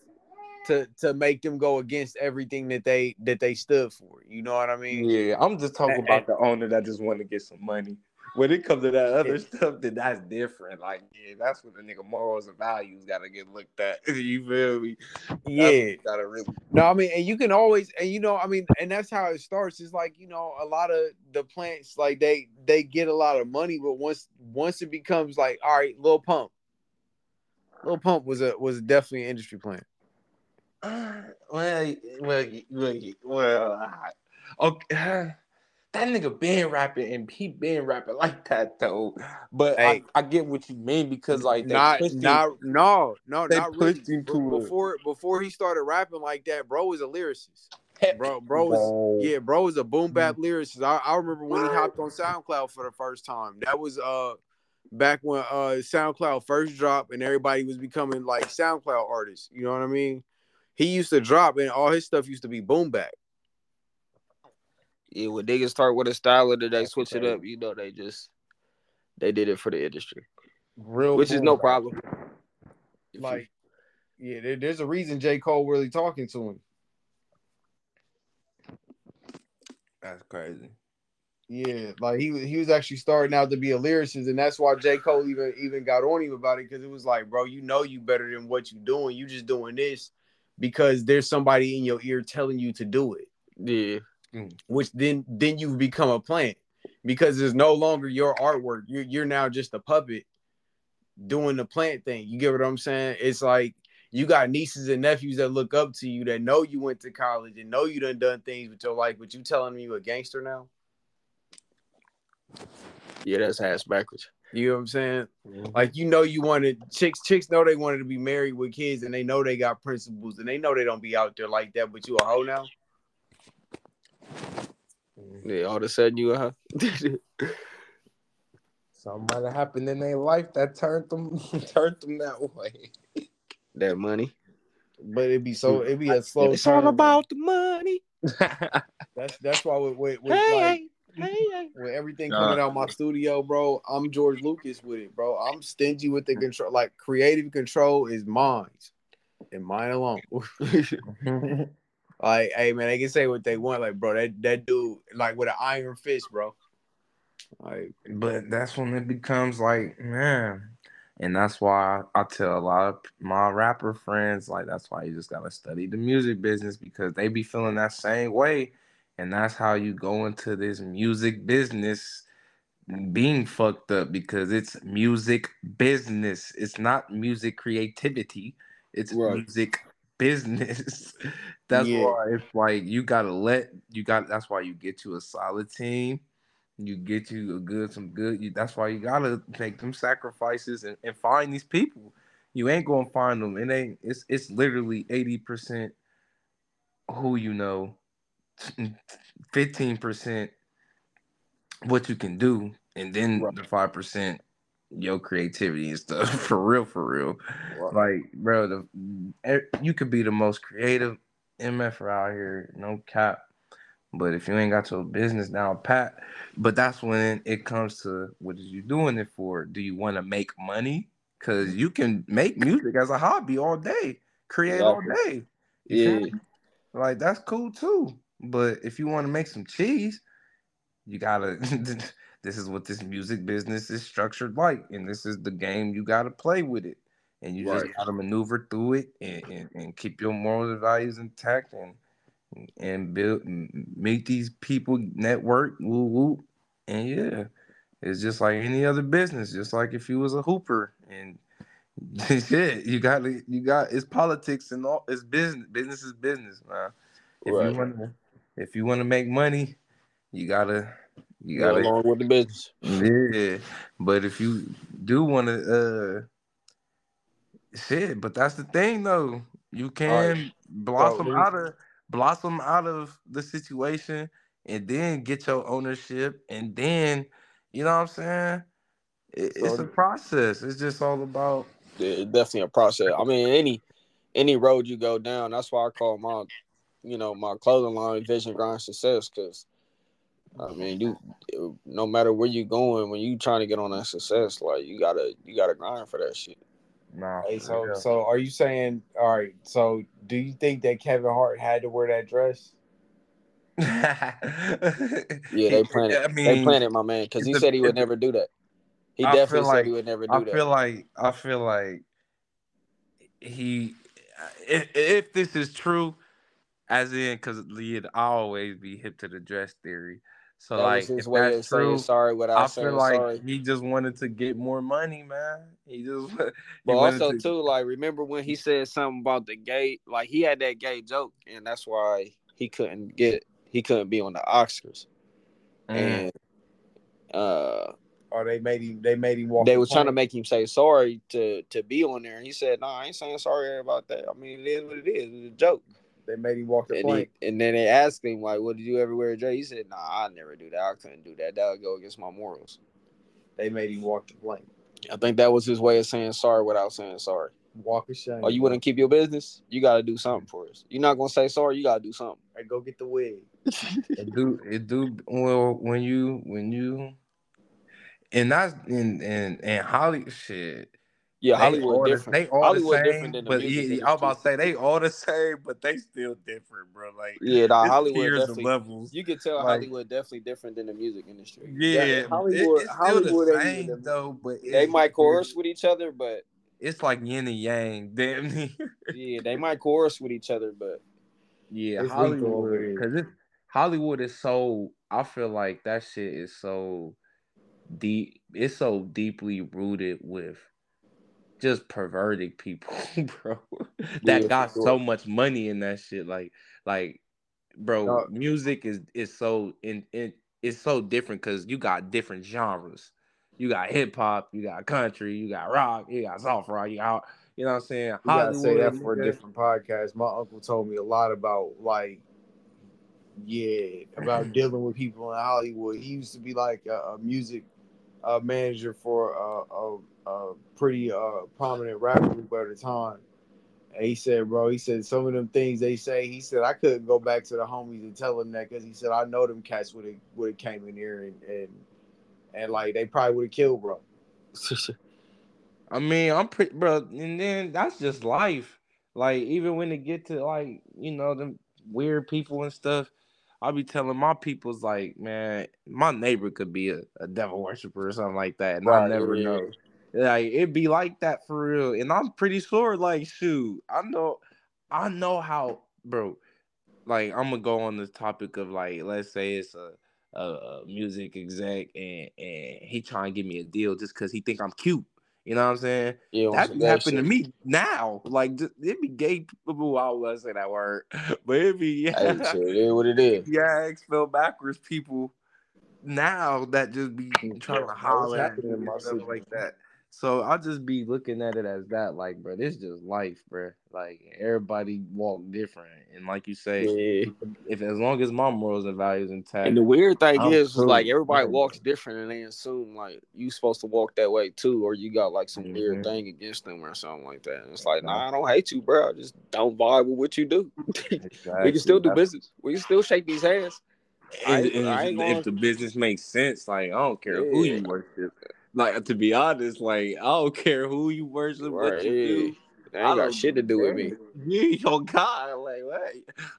to to make them go against everything that they that they stood for. You know what I mean? Yeah, I'm just talking And- about the owner that just want to get some money. When it comes to that other stuff, then that's different. Like, yeah, that's what the nigga morals and values gotta get looked at. you feel me? Yeah. gotta really. No, I mean, and you can always, and you know, I mean, and that's how it starts. It's like you know, a lot of the plants, like they they get a lot of money, but once once it becomes like, all right, Lil Pump, Lil Pump was a was definitely an industry plant. Uh, well, well, well, well. Okay. That nigga been rapping and he been rapping like that though. But Hey. I, I get what you mean because like they not pushed him- not no no they not really. pushed him Be- to a- before before he started rapping like that, bro was a lyricist. Bro, bro was yeah, bro was a boom bap lyricist. I, I remember when he hopped on SoundCloud for the first time. That was uh back when uh SoundCloud first dropped and everybody was becoming like SoundCloud artists. You know what I mean? He used to drop and all his stuff used to be boom back. Yeah, when niggas start with a style and then they switch it up, you know they just they did it for the industry, Real which is no bap. problem. Like, yeah, there, there's a reason J. Cole really talking to him. That's crazy. Yeah, like he was he was actually starting out to be a lyricist, and that's why J. Cole even even got on him about it because it was like, bro, you know you better than what you doing. You just doing this because there's somebody in your ear telling you to do it. Yeah. Mm. Which then then you become a plant because it's no longer your artwork. You're you're now just a puppet doing the plant thing. You get what I'm saying? It's like you got nieces and nephews that look up to you that know you went to college and know you done done things with your life, but you telling me you a gangster now? Yeah, that's ass backwards. You know what I'm saying? Mm-hmm. Like you know you wanted chicks chicks know they wanted to be married with kids and they know they got principles and they know they don't be out there like that, but you a hoe now. Yeah, all of a sudden you a hoe. Something might have happened in their life that turned them turned them that way. That money. But it'd be so it'd be a slow. It's all about the money. that's that's why with, with, with hey, like, with everything coming out my studio, bro, I'm George Lucas with it, bro. I'm stingy with the control. Like creative control is mine, and mine alone. like, hey man, they can say what they want, like, bro. That that dude, like with an iron fist, bro. Like, but that's when it becomes like, man, and that's why I tell a lot of my rapper friends, like, that's why you just gotta study the music business because they be feeling that same way and that's how you go into this music business being fucked up because it's music business. It's not music creativity. It's right. music business. that's yeah. why it's like you gotta let you got. That's why you get you a solid team. You get you a good some good. You, that's why you gotta make them sacrifices and, and find these people. You ain't gonna find them. It ain't. It's it's literally eighty percent who you know 15% what you can do, and then right. the 5% your creativity and stuff for real, for real. Right. Like, bro, the you could be the most creative MF er out here, no cap. But if you ain't got your business down pat, but that's when it comes to what is you doing it for? Do you want to make money? Cause you can make music as a hobby all day, create all day. Yeah, like that's cool too. But if you want to make some cheese, you gotta. this is what this music business is structured like, and this is the game you gotta play with it, and you right. just gotta maneuver through it and, and, and keep your moral values intact and and build meet these people, network, woo woo, and yeah, it's just like any other business. Just like if you was a hooper and shit, you got you got it's politics and all it's business. Business is business, man. If right. you want to if you want to make money, you gotta you gotta go along with the business. Yeah, but if you do want to, uh, shit. But that's the thing, though. You can right. blossom Bro, out of blossom out of the situation, and then get your ownership, and then you know what I'm saying. It, it's a process. It's just all about. Yeah, definitely a process. I mean, any any road you go down, that's why I call my you know my clothing line vision grind success because I mean you no matter where you going when you trying to get on that success like you gotta you gotta grind for that shit. Nah, hey, so yeah. so are you saying all right? So do you think that Kevin Hart had to wear that dress? yeah, they planted. I mean, they planted my man because he said he would never do that. He I definitely said like, he would never do I that. I feel like I feel like he. If, if this is true, as in, because I always be hip to the dress theory. So that like, if that's true, sorry without I feel like sorry. he just wanted to get more money, man. He just. he but also to... too, like, remember when he said something about the gay? Like, he had that gay joke, and that's why he couldn't get he couldn't be on the Oscars. Mm. And uh, or they made him they made him walk. They were trying to make him say sorry to to be on there, and he said, "No, nah, I ain't saying sorry about that. I mean, it is what it is. It's a joke." They made him walk the and plank. He, and then they asked him, like, what did you ever wear a dress? He said, nah, I never do that. I couldn't do that. That would go against my morals. They made him walk the plank. I think that was his way of saying sorry without saying sorry. Walk a shame. Oh, you wouldn't keep your business? You got to do something for us. You're not gonna say sorry. You got to do something. Hey, go get the wig. it do it do well when you when you and that's in and, and Holly shit Yeah, They Hollywood the- different. They all Hollywood the different same, than the but yeah, I'm about to say they all the same, but they still different, bro. Like Yeah, nah, Hollywood definitely. levels. You can tell Like- Hollywood definitely different than the music industry. Yeah, it- Hollywood- it's still Hollywood the same though, but They might chorus with each other, but It's like yin and yang, damn near. yeah, they might chorus with each other, but Yeah, It's Hollywood because Hollywood is so. I feel like that shit is so deep. It's so deeply rooted with just perverted people, bro. that Yeah, got sure. so much money in that shit. Like, like, bro, No. music is is so in it. It's so different because you got different genres. You got hip hop, you got country, you got rock, you got soft rock, you got you know what I'm saying. We gotta say that for a different podcast. My uncle told me a lot about like, yeah, about dealing with people in Hollywood. He used to be like a, a music uh, manager for a, a, pretty uh, prominent rapper at the time. And he said, bro, he said some of them things they say. He said I couldn't go back to the homies and tell them that because he said I know them cats would have would have came in here and and and like they probably would have killed, bro. I mean, I'm pretty, bro, and then that's just life. Like, even when they get to like, you know, them weird people and stuff, I'll be telling my people's like, man, my neighbor could be a, a devil worshiper or something like that, and I never yeah. know. Like, it'd be like that for real, and I'm pretty sure, like, shoot, I know, I know how, bro. Like, I'm gonna go on the topic of like, let's say it's a a, a music exec, and and he trying to give me a deal just because he think I'm cute. You know what I'm saying? yeah, That be to me now. Like just, it be gay people. I was say that word, but it be yeah, it is what it is. yeah, spell backwards people now that just be trying to holler at me and stuff like that. So I just be looking at it as that, like, bro, this just life, bro. Like everybody walk different, and like you say, Yeah. if as long as my morals and values intact, And the weird thing I'm is, is like everybody Yeah. walks different, and they assume like you supposed to walk that way too, or you got like some weird Mhm. thing against them or something like that. And it's like, nah, I don't hate you, bro. I just don't vibe with what you do. we can still do That's- business. We can still shake these hands. I and I if gonna- the business makes sense, like I don't care who Yeah. you worship. Like to be honest, like I don't care who you worship, what Right, you yeah. do. I ain't got shit to do with me. You your God, like what?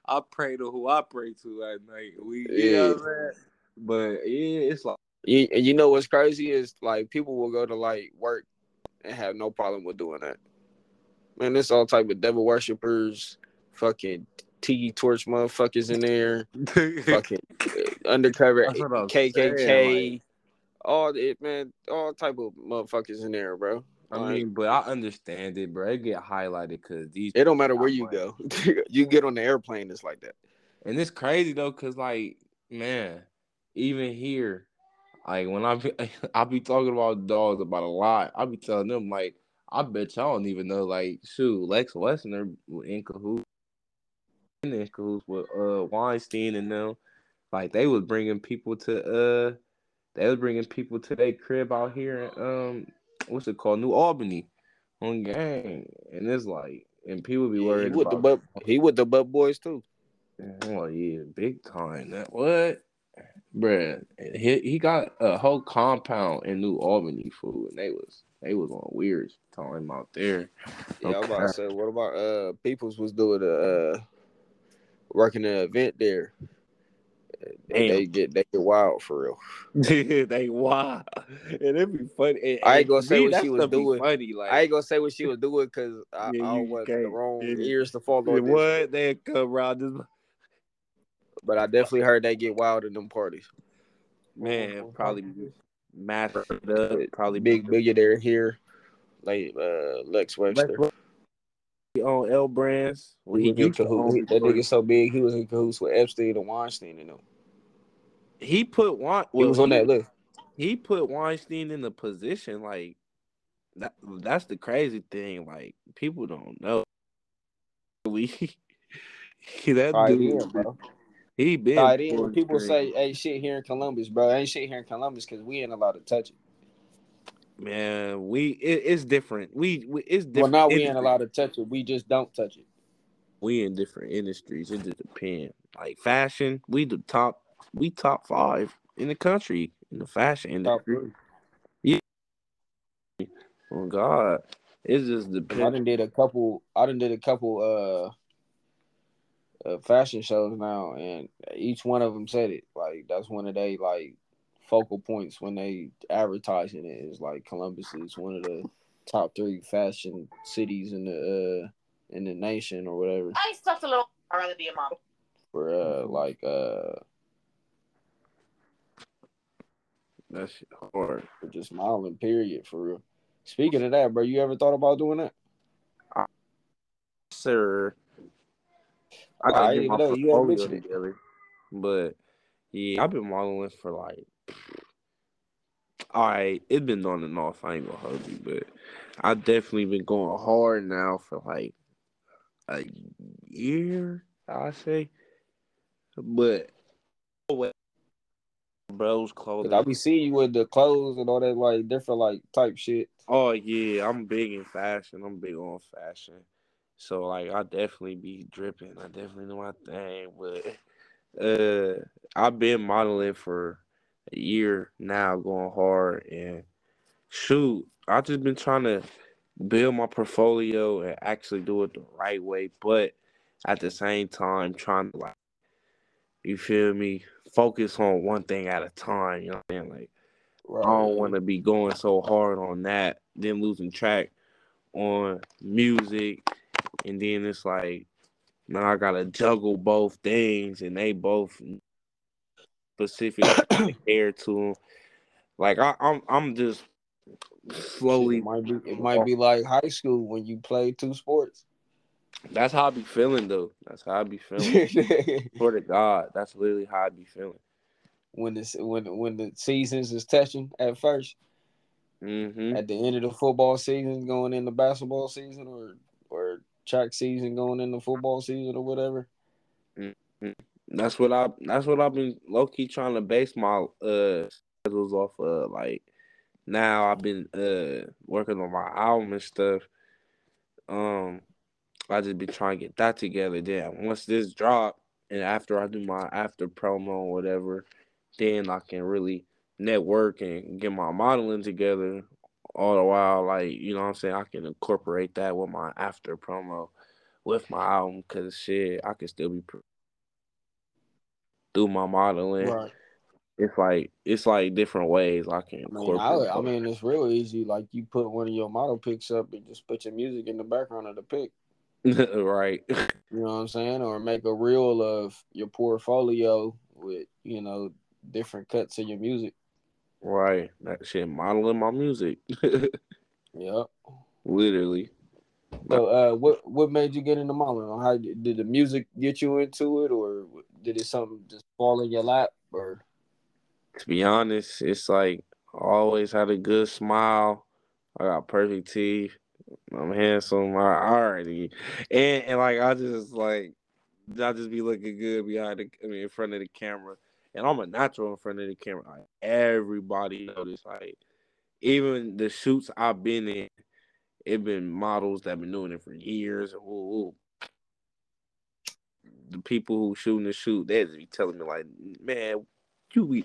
I pray to who I pray to at night. We, you know what I'm saying? But yeah, it's like You, you know what's crazy is like people will go to like work and have no problem with doing that. Man, there's all type of devil worshippers, fucking tiki torch motherfuckers in there, fucking uh, undercover That's what I'm KKK, saying, like- all it man, all type of motherfuckers in there, bro. I mean, but I understand it, bro. It get highlighted because these. it don't matter where you go. you get on the airplane, it's like that. And it's crazy though, cause like, man, even here, like when I be, I be talking about dogs about a lot, I be telling them like, I bet y'all don't even know like, shoot, Lex Wexner in cahoots, in cahoots with uh Weinstein and them, like they was bringing people to uh, they was bringing people to their crib out here in um, what's it called, New Albany, on gang, and it's like, and people be he worried with the about. butt, he with the butt boys too. Oh yeah, big time. That what, bruh? He he got a whole compound in New Albany, food, and they was they was on weird time out there. Yeah, I was about to Okay. say, what about uh Peoples was doing a uh working an event there. They, Damn. they get they get wild for real. they wild, and it'd be funny. And, I ain't gonna say me, what she was doing. Funny, like I ain't gonna say what she was doing because I, Yeah, I don't want the wrong Yeah. ears to fall Yeah, on this. what they come around this But I definitely heard they get wild in them parties. man probably mash it up, probably Big billionaire here, like uh, Lex Webster. He on L brands. Well, He he was in used to cahoots. He- that nigga so big, he was in cahoots with Epstein and Weinstein and them. He put one. He was on that list. he put Weinstein in a position like that. That's the crazy thing. Like people don't know. We that Tied dude, in, bro. he been Tied in. People say, "Hey, shit here in Columbus, bro," ain't shit here in Columbus because we ain't allowed to touch it. man, we it, it's different. We, we it's Well, different. now we ain't allowed to touch it. We just don't touch it. We in different industries. It just depends. Like fashion, we the top. We top five in the country in the fashion Top industry. three. Oh God, It's just the. I done did a couple. I done did a couple uh, uh, fashion shows now, and each one of them said it. Like that's one of they like focal points when they advertising it is like Columbus is one of the top three fashion cities in the uh in the nation or whatever. I stuffed a little. I'd rather be a model. For uh like uh That's hard. for just modeling period for real. Speaking of that, bro, you ever thought about doing that? Sir. I gotta didn't get my know portfolio together. But yeah, I've been modeling for like alright, it's been on and off, I ain't gonna hold you, but I definitely been going hard now for like a year, I say. But bros clothing. 'Cause I be seeing you with the clothes and all that like different like type shit. Oh yeah, I'm big in fashion. I'm big on fashion. So like I definitely be dripping. I definitely know my thing. But uh I've been modeling for a year now, going hard and shoot, I just been trying to build my portfolio and actually do it the right way, but at the same time trying to like you feel me, focus on one thing at a time, you know what I'm saying? Like Right. I don't want to be going so hard on that, then losing track on music, and then it's like now I gotta juggle both things, and they both specific care to them. Like I, I'm, I'm just slowly. It might be it might be like high school when you play two sports. That's how I be feeling though. That's how I be feeling. Swear to God, that's literally how I be feeling. when the when when the seasons is touching at first, hmm at the end of the football season, going into basketball season, or or track season going into football season or whatever. That's what I. That's what I've been low key trying to base my uh schedules off of. Like now, I've been uh working on my album and stuff. Um, I just be trying to get that together. Then once this drop, and after I do my after promo or whatever, then I can really network and get my modeling together. All the while, like you know, what I'm saying I can incorporate that with my after promo with my album because shit, I can still be pr- do my modeling. Right. It's like it's like different ways I can I mean, incorporate. I, I mean, it's real easy. Like you put one of your model pics up and just put your music in the background of the pic. right. You know what I'm saying? Or make a reel of your portfolio with you know different cuts of your music. Right. That shit modeling my music. Yep. Literally. So, uh, what what made you get into modeling? How did did the music get you into it, or did it something just fall in your lap, or To be honest, it's like I always had a good smile. I got perfect teeth. I'm handsome. I already and and like I just like I just be looking good behind the I mean in front of the camera. And I'm a natural in front of the camera. Like everybody notice. Like even the shoots I've been in, it been models that been doing it for years. Ooh, ooh. The people who shooting the shoot, they be telling me like, man, you be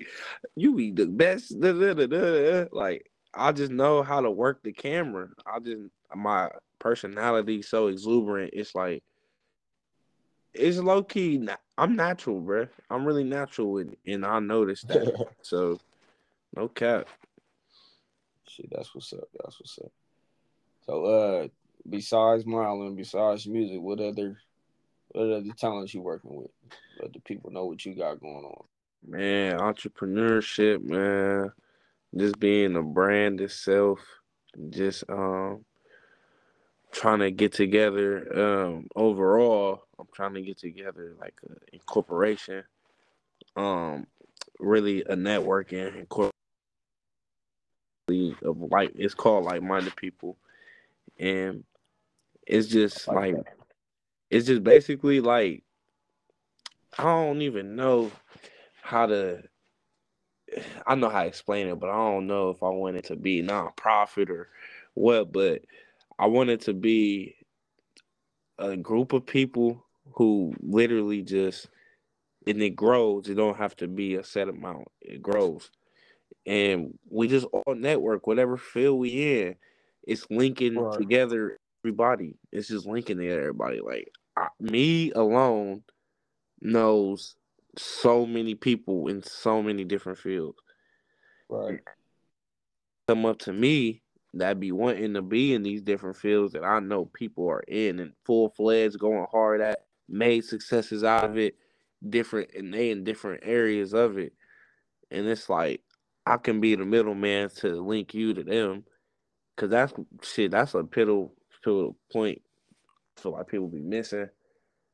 you be the best. da, da, da." Like I just know how to work the camera. I just my personality so exuberant. It's like it's low key. I'm natural, bruh. I'm really natural with it, and I noticed that. so no cap. shit? That's what's up. That's what's up. So, uh, besides modeling, besides music, what other what other talents you working with? Let the people know what you got going on. Man, entrepreneurship, man. Just being a brand itself. Just um trying to get together um overall. I'm trying to get together like a incorporation. Um really a networking incorporation of like it's called like minded people. And it's just Like like it's just basically like I don't even know how to I know how to explain it, but I don't know if I want it to be non-profit or what, but I want it to be a group of people who literally just and it grows. It don't have to be a set amount. It grows. And we just all network, whatever field we in. it's linking Right. together everybody. It's just linking together everybody. Like I, me alone knows so many people in so many different fields. Right. Come up to me that be wanting to be in these different fields that I know people are in and full fledged, going hard at, made successes out of it, different and they in different areas of it. And it's like I can be the middleman to link you to them. Cause that's shit, that's a pivotal pivotal point I feel like people be missing.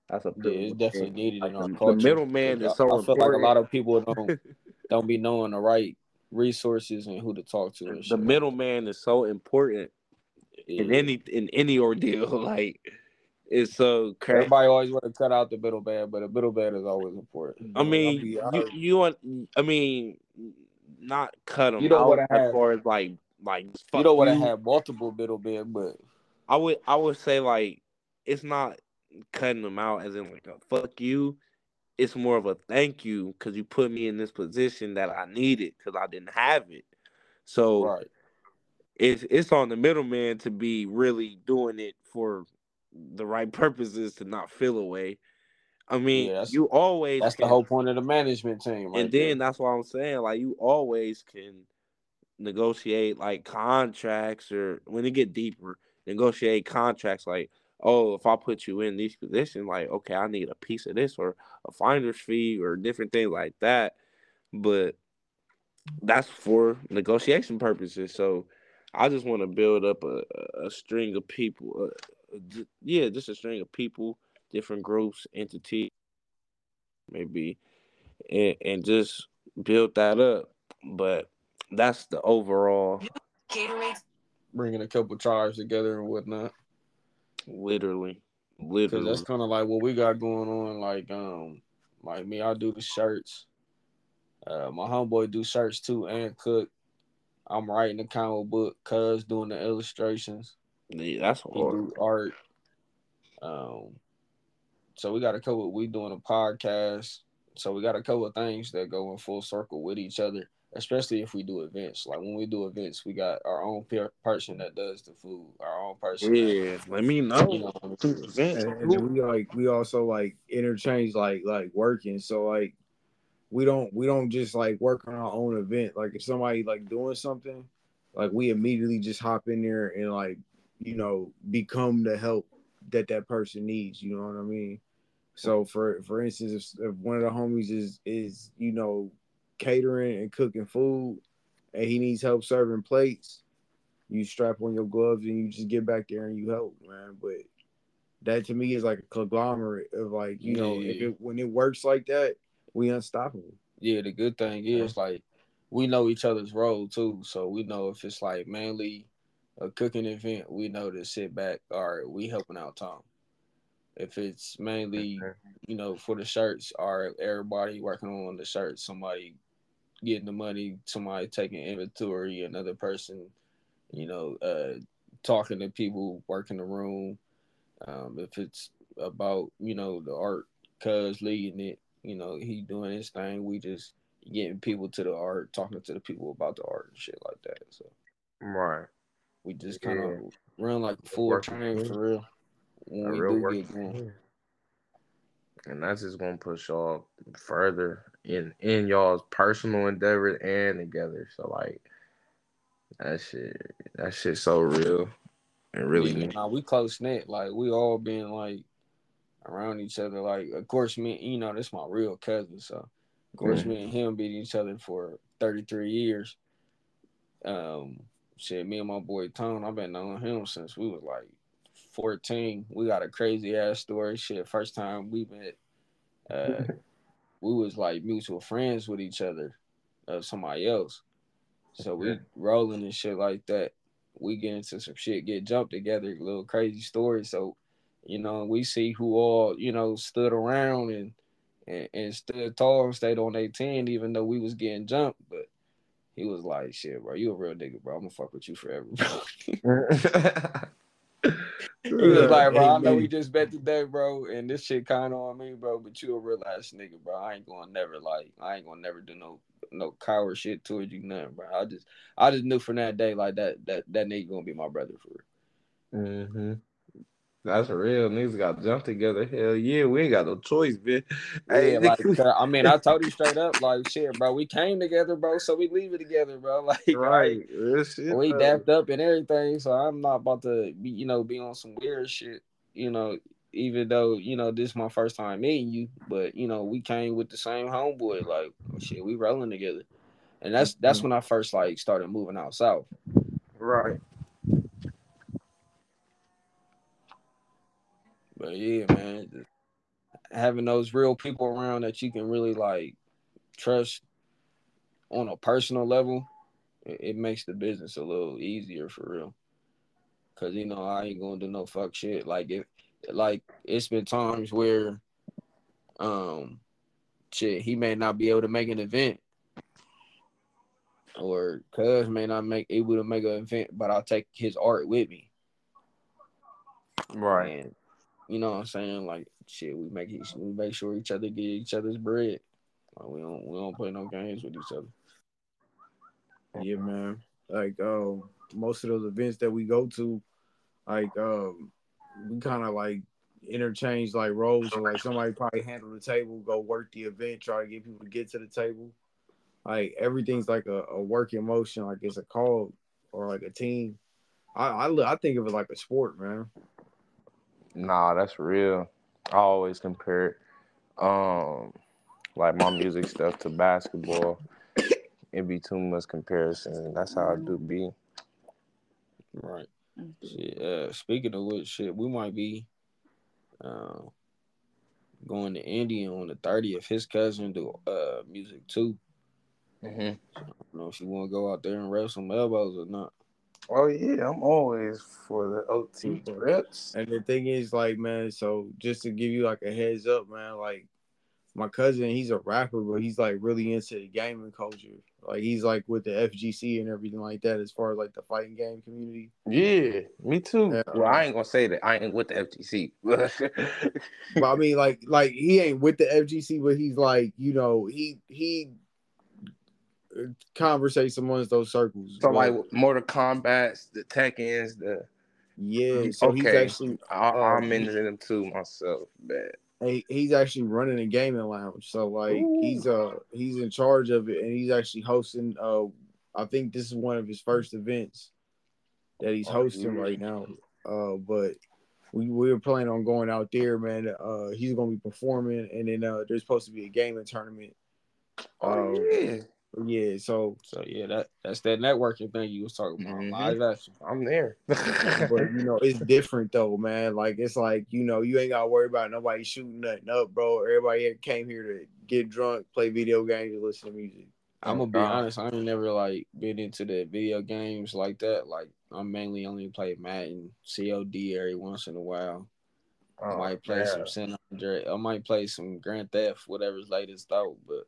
That's a Yeah, pivotal it's definitely thing. needed Like in our the, culture. the middleman is so I feel like a lot of people don't don't be knowing the right resources and who to talk to. The middleman is so important in any in any ordeal. Like it's so crazy. Everybody always want to cut out the middle bad, but the middle bad is always important. I mean, be- you, I- you want? I mean, not cut them You don't wanna as have- far as like like You don't want to have multiple middle bad, but I would I would say like it's not cutting them out as in like a fuck you. It's more of a thank you because you put me in this position that I needed because I didn't have it. So right. it's it's on the middleman to be really doing it for the right purposes to not feel away. I mean, Yeah, you always That's the whole point of the management team. Right and then that's what I'm saying. Like you always can negotiate like contracts or when it get deeper, negotiate contracts like, oh, if I put you in these positions, like, okay, I need a piece of this or a finder's fee or different things like that. But that's for negotiation purposes. So I just want to build up a, a- a string of people. Uh, j- yeah, just a string of people, different groups, entities, maybe, and, and just build that up. But that's the overall, Gatorade. bringing a couple tribes together and whatnot. Literally, literally. that's kind of like what we got going on. Like, um, like me, I do the shirts. Uh, my homeboy do shirts too and cook. I'm writing the comic book. Cuz doing the illustrations. Yeah, that's He hard. do art. Um, so we got a couple. We doing a podcast. So we got a couple of things that go in full circle with each other. Especially if we do events. Like when we do events, we got our own per- person that does the food. Our own person. that, Yeah, let me know. you know, Events, and, and we like we also like interchange like like working so like we don't we don't just like work on our own event like if somebody like doing something like we immediately just hop in there and like you know become the help that that person needs you know what i mean so for for instance if, if one of the homies is is you know catering and cooking food and he needs help serving plates you strap on your gloves and you just get back there and you help man but that to me is like a conglomerate of like you know if it when it works like that we unstoppable yeah, the good thing is like we know each other's role too. So we know if it's like mainly a cooking event, we know to sit back. All right, we helping out Tom. If it's mainly, you know, for the shirts, or everybody working on the shirts, somebody getting the money, somebody taking inventory, another person, you know, uh talking to people, working the room. Um, if it's about, you know, the art, cuz leading it, you know, he doing his thing. We just getting people to the art, talking to the people about the art and shit like that. So Right. we just kind of Yeah. run like a full train for real when A we real do work. get going. And that's just gonna push y'all further in in y'all's personal endeavors and together. So like that shit that shit so real and really yeah, nah, we close knit. Like we all been like around each other. Like of course me, you know, this my real cousin. So of course Mhm. me and him been each other for thirty three years. Um, shit, me and my boy Tone, I've been knowing him since we was like fourteen. We got a crazy ass story. Shit, first time we met, uh, we was like mutual friends with each other of somebody else. So we rolling and shit like that. We get into some shit, get jumped together, little crazy stories. So, you know, we see who all, you know, stood around and and, and stood tall and stayed on their 10, even though we was getting jumped. But he was like, shit, bro, you a real nigga, bro. I'm gonna fuck with you forever, bro. he was like, bro, I know we just bet today, bro, and this shit kind of on me, bro, but you a real ass nigga, bro. I ain't gonna never like, I ain't gonna never do no no coward shit towards you, nothing, bro. I just I just knew from that day like that that that nigga gonna be my brother for real. Mm-hmm. That's real. Niggas got jumped together. Hell yeah, we ain't got no choice, man. Hey, like, I mean, I told you straight up, like, shit, bro. We came together, bro, so we leave it together, bro. Like, right, shit, we dapped up and everything. So I'm not about to be, you know, be on some weird shit, you know. Even though you know this is my first time meeting you, but you know we came with the same homeboy. Like, shit, we rolling together, and that's that's mm-hmm. when I first like started moving out south. Right. But yeah, man, having those real people around that you can really like trust on a personal level, it, it makes the business a little easier for real. Cause you know I ain't gonna do no fuck shit. Like if like it's been times where um shit he may not be able to make an event or cuz may not make able to make an event, but I'll take his art with me. Right. And you know what I'm saying? Like shit, we make we make sure each other get each other's bread. Like, we don't we don't play no games with each other. Yeah, man. Like um, most of those events that we go to, like um, we kind of like interchange like roles like somebody probably handle the table, go work the event, try to get people to get to the table. Like everything's like a, a work in motion, like it's a call or like a team. I, I I think of it like a sport, man. Nah, that's real. I always compare um like my music stuff to basketball. It'd be too much comparison. That's how I do be. Right. Shit, uh, speaking of which, shit, we might be uh, going to Indy on the 30th. His cousin do uh, music too. Mm-hmm. So I don't know if you want to go out there and wrestle some elbows or not. Oh yeah, I'm always for the OT mm-hmm. reps. And the thing is, like, man, so just to give you like a heads up, man, like my cousin, he's a rapper, but he's like really into the gaming culture. Like he's like with the FGC and everything like that, as far as like the fighting game community. Yeah, me too. Yeah, well, I ain't gonna say that I ain't with the FGC, but I mean, like, like he ain't with the FGC, but he's like, you know, he he conversates amongst those circles. So like Mortal Kombat, the Tekkens, the yeah. So okay. he's actually I, am um, into them too myself, but he, he's actually running a gaming lounge. So like Ooh. he's uh he's in charge of it, and he's actually hosting. Uh, I think this is one of his first events that he's oh, hosting oh, right now. Uh, but we we were planning on going out there, man. Uh, he's gonna be performing, and then uh, there's supposed to be a gaming tournament. Oh um, yeah. Yeah, so so yeah, that that's that networking thing you was talking about. Mm-hmm. I'm there. but you know, it's different though, man. Like it's like, you know, you ain't gotta worry about nobody shooting nothing up, bro. Everybody came here to get drunk, play video games, listen to music. I'm gonna be honest, I ain't never like been into the video games like that. Like I'm mainly only play Madden, COD every once in a while. Oh, I might play some San Andre. I might play some Grand Theft, whatever's latest out, but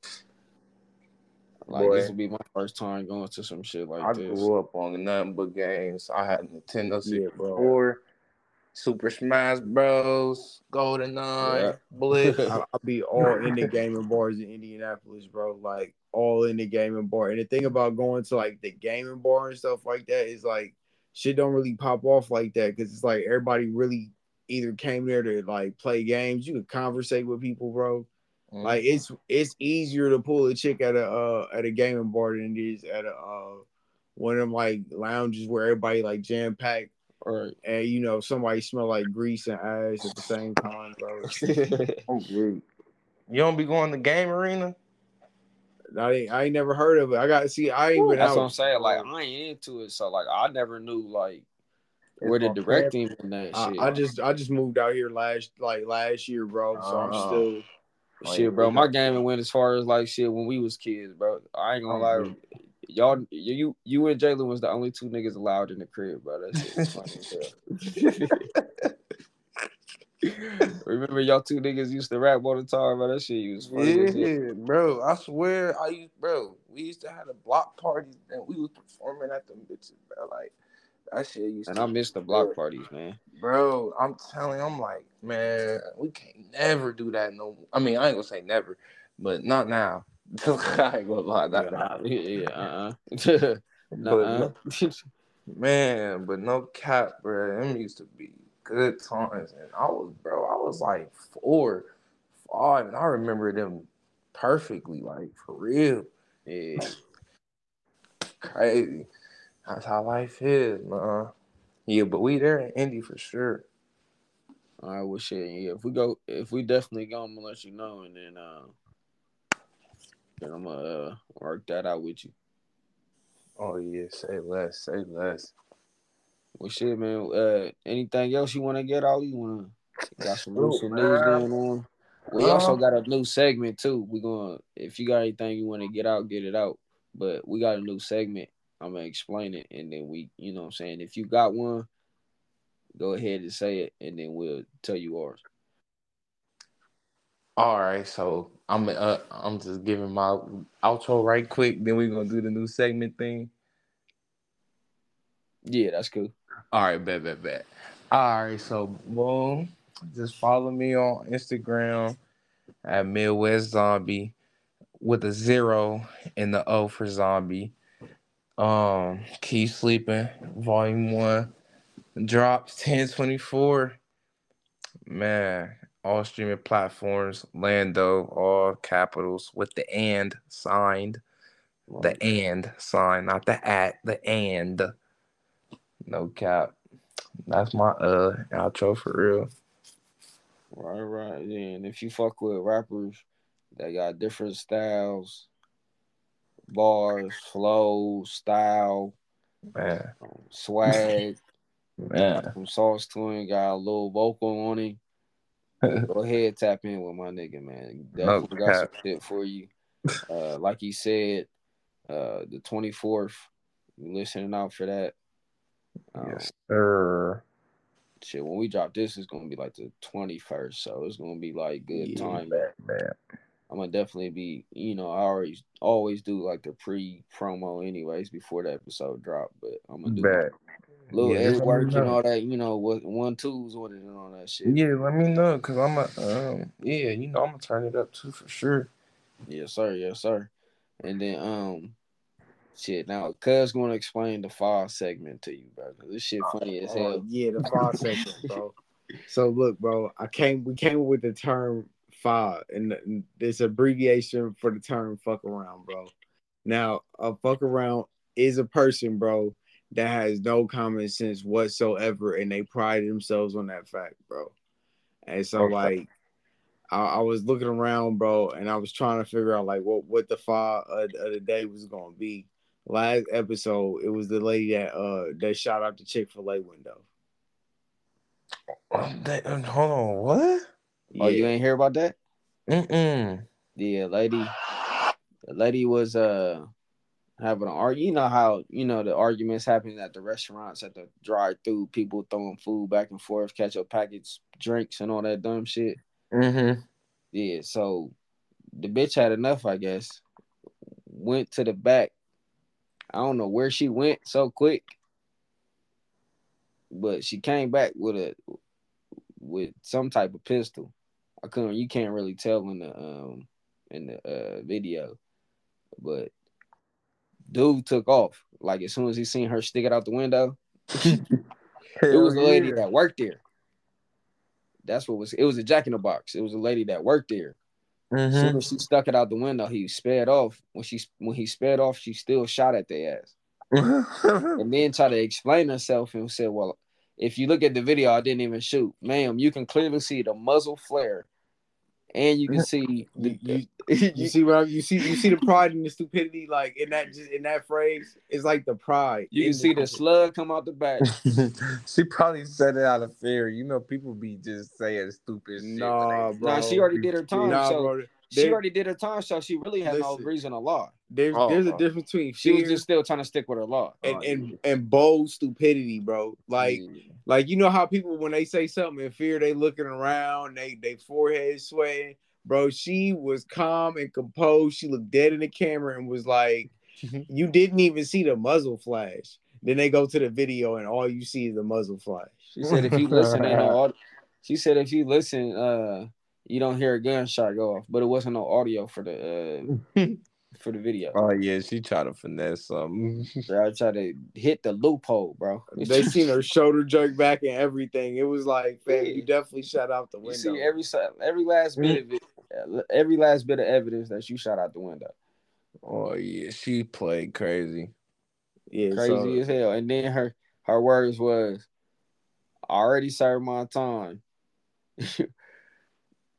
like Boy, this will be my first time going to some shit like I this. I grew up on nothing but games. I had Nintendo 64, yeah, Super Smash Bros, Golden Eye, yeah. Blitz. I, will be all in the gaming bars in Indianapolis, bro. Like all in the gaming bar. And the thing about going to like the gaming bar and stuff like that is like shit don't really pop off like that because it's like everybody really either came there to like play games. You could conversate with people, bro. Mm-hmm. Like it's it's easier to pull a chick at a uh, at a gaming bar than it is at a uh, one of them like lounges where everybody like jam packed or and you know somebody smell like grease and ass at the same time, bro. oh, You don't be going to game arena? I ain't, I ain't never heard of it. I got to see. I ain't been That's out. what I'm saying. Like I ain't into it, so like I never knew like where the directing and that I, shit. I just I just moved out here last like last year, bro. So uh, I'm uh-huh. Still shit, bro. My gaming went as far as like shit when we was kids, bro. I ain't gonna lie. Mm-hmm. Y'all, you, you and Jalen was the only two niggas allowed in the crib, bro. That shit funny Remember y'all two niggas used to rap all the time, bro. That shit was funny. Yeah, bro. I swear, I used, bro. We used to have a block party and we was performing at them bitches, bro. Like that shit used and to I miss the block parties, man. Bro, I'm telling I'm like, man, we can't never do that no I mean, I ain't gonna say never, but not now. I ain't gonna lie. That, yeah, yeah, uh-uh. But Man, but no cap, bro. Them used to be good times, and I was, bro. I was like four, five, and I remember them perfectly, like for real. yeah. Crazy. That's how life is, man. Yeah, but we there in Indy for sure. All right, well, shit. Yeah, if we go, if we definitely go, I'm gonna let you know, and then, uh, then I'm gonna uh, work that out with you. Oh yeah, say less, say less. Well, shit, man. Uh, anything else you want to get out? You want to got some, Shoot, some news going on? We also Um, got a new segment too. We gonna if you got anything you want to get out, get it out. But we got a new segment. I'm gonna explain it, and then we, you know, what I'm saying if you got one, go ahead and say it, and then we'll tell you ours. All right, so I'm uh I'm just giving my outro right quick. Then we're gonna do the new segment thing. Yeah, that's cool. All right, bet, bet, bet. All right, so boom, just follow me on Instagram at Midwest Zombie with a zero and the O for zombie. Um, keep sleeping, volume one drops ten twenty four. Man, all streaming platforms, Lando, all capitals with the and signed. The and sign, not the at, the and. No cap. That's my uh outro for real. Right, right. And if you fuck with rappers that got different styles, bars, flow, style, Man, um, swag, man. from Sauce Twin got a little vocal on him. Go ahead, tap in with my nigga, man. No got some shit for you. Uh, like he said, uh, the twenty fourth. Listening out for that. Um, Yes, sir. Shit, when we drop this, it's gonna be like the twenty first, so it's gonna be like good Yeah, time. man, man. I'm gonna definitely be, you know, I always always do like the pre promo anyways before the episode drop, but I'm gonna do Bet. little Yeah, edit work and all that, you know, what one twos with it and all that shit. Yeah, let me know, cause I'm a um yeah, you know I'm gonna turn it up too for sure. Yes, sir. Yes, sir. And then um, shit. Now, Cuz gonna explain the fall segment to you, bro. This shit funny as Oh, hell. yeah, the five segment, bro. So look, bro, I came we came with the term five, and, it's abbreviation for the term fuck around, bro. Now, a fuck around is a person, bro, that has no common sense whatsoever, and they pride themselves on that fact, bro. And so, Okay. like, I, I was looking around, bro, and I was trying to figure out like what what the five of, of the day was gonna be. Last episode, it was the lady that uh that shot out the Chick Fil A window. Um, that- um, hold on, what? Oh, you ain't hear about that? Mm-mm. The lady, the lady was uh having an argument. You know how you know the arguments happening at the restaurants at the drive-through, people throwing food back and forth, ketchup packets, drinks, and all that dumb shit. Mm-hmm. Yeah, so the bitch had enough, I guess. Went to the back. I don't know where she went so quick, but she came back with a with some type of pistol. I couldn't. You can't really tell in the um in the uh video, but dude took off. Like as soon as he seen her stick it out the window, it was a lady that worked there. That's what was. It was a Jack in the Box. It was a lady that worked there. As soon Mm-hmm. as she stuck it out the window, he sped off. When she when he sped off, she still shot at their ass, and then tried to explain herself and said, "Well, if you look at the video, I didn't even shoot, ma'am. You can clearly see the muzzle flare, and you can see the, You, you, you see what I, you see you see the pride and the stupidity like in that just in that phrase. It's like the pride. you can see the slug come out the back. she probably said it out of fear. You know, people be just saying stupid shit. Nah, they- bro. Nah, she already did her time, Nah, so bro. She There- already did her time, so she really had no reason to lie. There's Oh, there's a difference between She was just still trying to stick with her law. and, and and bold stupidity, bro. Like Yeah. like you know how people when they say something in fear, they looking around, they they forehead sweating. Bro, she was calm and composed. She looked dead in the camera and was like, "You didn't even see the muzzle flash." Then they go to the video and all you see is the muzzle flash. She said if you listen in on all, she said if you listen uh you don't hear a gunshot go off, but it wasn't no audio for the uh, for the video. Oh yeah, she tried to finesse something. Bro, I tried to hit the loophole, bro. They seen her shoulder jerk back and everything. It was like, fam, you definitely shot out the You window. see every every last bit of it, every last bit of evidence that you shot out the window. oh yeah, she played crazy. yeah, Crazy so- as hell. And then her her words was, "I already served my time.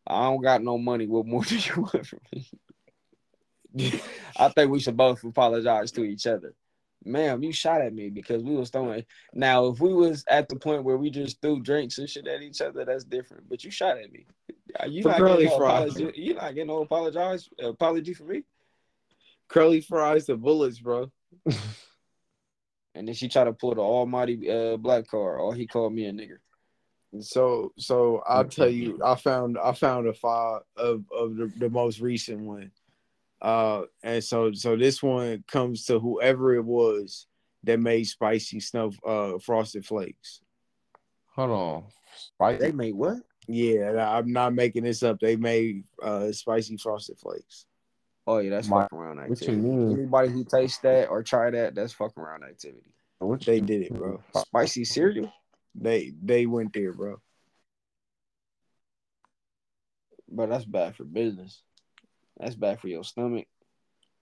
I don't got no money. What more do you want from me?" I think we should both apologize to each other. Ma'am, you shot at me because we was throwing. Now, if we was at the point where we just threw drinks and shit at each other, that's different. But you shot at me. You not no. You not getting no apologize apology for me. curly fries the bullets, bro. And then she tried to pull the almighty uh, black car. Or he called me a nigger. So so I'll tell you, I found I found a file of of the, the most recent one. Uh and so so this one comes to whoever it was that made spicy snow uh frosted flakes. Hold on, They made what? Yeah, I'm not making this up. They made uh spicy frosted flakes. Oh yeah, that's My- fucking around what you activity. mean? Anybody who tastes that or try that, that's fucking around activity. What They did it, bro. Spicy cereal, They they went there, bro. but that's bad for business. That's bad for your stomach.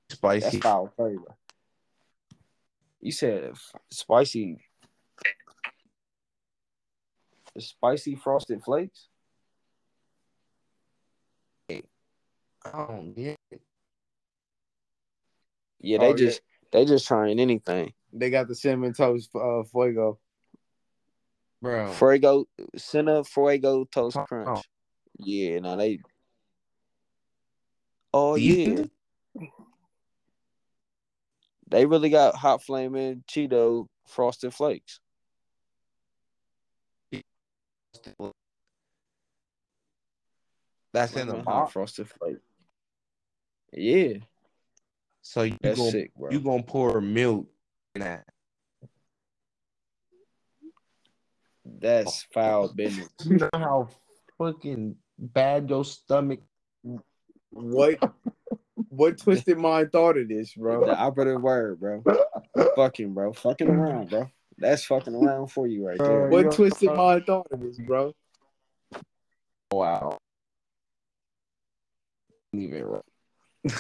That's Spicy. foul play, bro. You said f- spicy, spicy frosted flakes. I don't get it. Yeah, they Oh, yeah. just they just trying anything. They got the cinnamon toast uh fuego. Bro. Fuego, Cinna Fuego Toast Oh. Crunch. Yeah, no, they. Oh You- yeah, they really got hot flaming Cheeto frosted flakes. That's in the mm-hmm. Flaming hot frosted flake. Yeah, So you that's gonna sick, bro. you gonna pour milk in that? That's oh. foul business. You know how fucking bad your stomach. What what twisted mind thought of this, bro? the bro? operative word, bro. fucking, bro. Fucking around, bro. That's fucking around for you right there. What twisted mind thought of this, bro? Wow. Even right.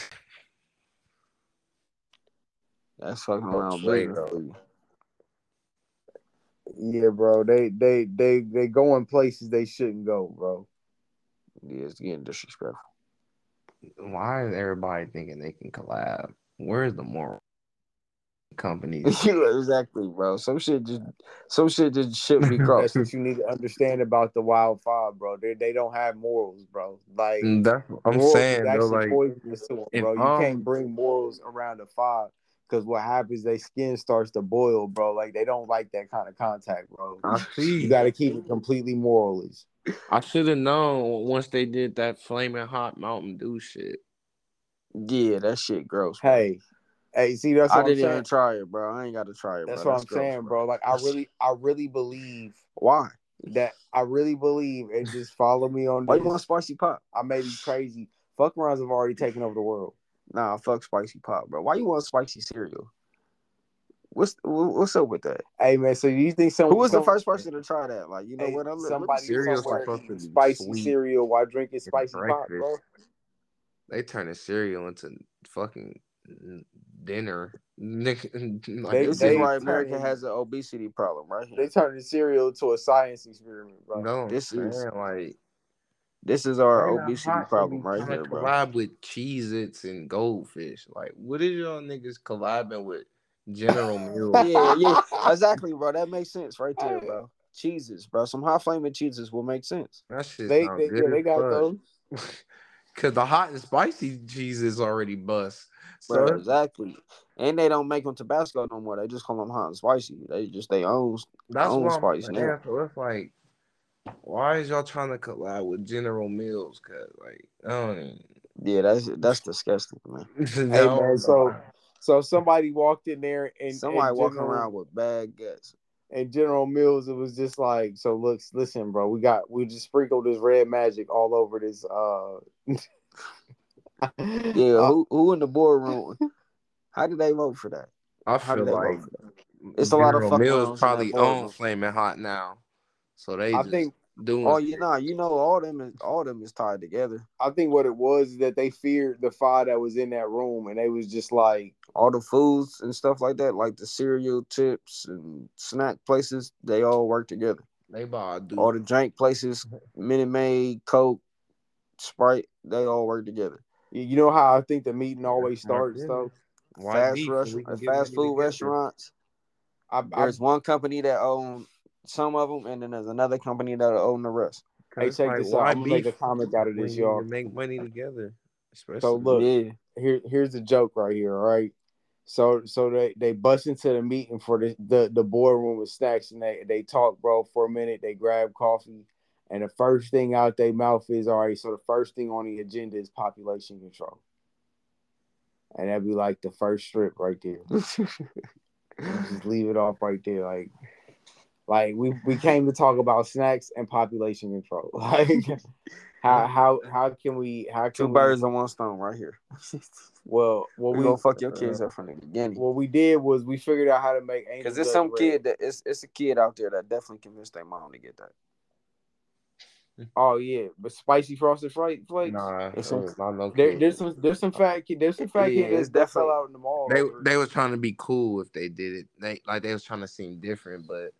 That's fucking around Straight business up. for you. Yeah, bro. They they they they go in places they shouldn't go, bro. Yeah, it's getting disrespectful. Why is everybody thinking they can collab? Where's the moral? Companies. exactly, bro. Some shit just some shit just shouldn't be That's what you need to understand about the Wild Five, bro. They they don't have morals, bro. Like That's what I'm saying though. actually Like, poisonous to 'em, if bro. You I'm- can't bring morals around the five because what happens, their skin starts to boil, bro. Like they don't like that kind of contact, bro. I see. You got to keep it completely moralist. I should have known once they did that flaming hot Mountain Dew shit. Yeah, that shit gross. Bro. Hey, hey, see that's what I am didn't saying. even try it, bro. I ain't got to try it. That's bro. what I'm gross, saying, bro. Like I really, I really believe Why? that I really believe and just follow me on Why this. you want spicy pop? I may be crazy. Fuck rounds have already taken over the world. Nah, fuck spicy pop, bro. Why you want spicy cereal? What's what's up with that? Hey man, so you think some Who was the first person to try that? Like, you know hey, what? I'm somebody Cereal's somewhere supposed to eating be spicy sweet. cereal while drinking spicy pop, bro? They turned the cereal into fucking dinner. Nick, like, They- This they is why America has an obesity problem, right They here. turned the cereal to a science experiment, bro. no, This this is- is like This is our Why y'all obesity problem right trying to here, bro. Collab with Cheez Its and Goldfish. Like, what is y'all niggas collabing with General Mills? yeah, yeah, exactly, bro. That makes sense right there, bro. Cheeses, bro. Some hot flaming cheeses will make sense. That shit They, sound they, good yeah, they got those. Cause the hot and spicy cheeses already bust. Bro, So exactly. And they don't make them Tabasco no more. They just call them hot and spicy. They just they own. that's own what I'm spice saying. now. So it's like, why is y'all trying to collab with General Mills? Cause like, I don't even. Yeah, that's that's disgusting, man. Hey man, so so somebody walked in there and Somebody and walking General- around with bad guts. and General Mills, it was just like, so looks, listen, bro, we got we just sprinkled this red magic all over this. uh Yeah, uh, who who in the boardroom? How did they vote for that? I feel like vote for? It's a lot of General Mills probably that own. Flaming Hot now, so they I just think doing. Oh, you know, you know, all them is all them is tied together. I think what it was is that they feared the fire that was in that room, and they was just like, All the foods and stuff like that, like the cereal tips and snack places, they all work together. they about to do All the drink places, Minute Maid, Coke, Sprite, they all work together. you you know how I think the meeting always starts though. Why fast beef? So rush, we can uh, get fast food together. restaurants. I, I, There's one company that own some of them, and then there's another company that own the rest. Hey, check like, this out. I'm gonna make a comment out of this, you need y'all. make money together. Especially So look, yeah, here here's the joke right here, all right? So so they they bust into the meeting for the the, the boardroom with snacks and they they talk, bro, for a minute. They grab coffee, and the first thing out their mouth is all right. So the first thing on the agenda is population control, and that'd be like the first strip right there. Just leave it off right there, like. Like we, we came to talk about snacks and population control. Like how how how can we how two can we, birds on one stone right here. well what we we gonna fuck your kids up from the beginning. what we did was we figured out how to make angel Cause there's some red. kid that it's it's a kid out there that definitely convinced their mom to get that. Oh yeah, but spicy frosted flake flakes. nah, It's uh, some- not no There, there's some there's some fat kid there's some fat Yeah, kid it's that, that fell definitely- out in the mall. they over they was trying to be cool if they did it. They like they was trying to seem different, but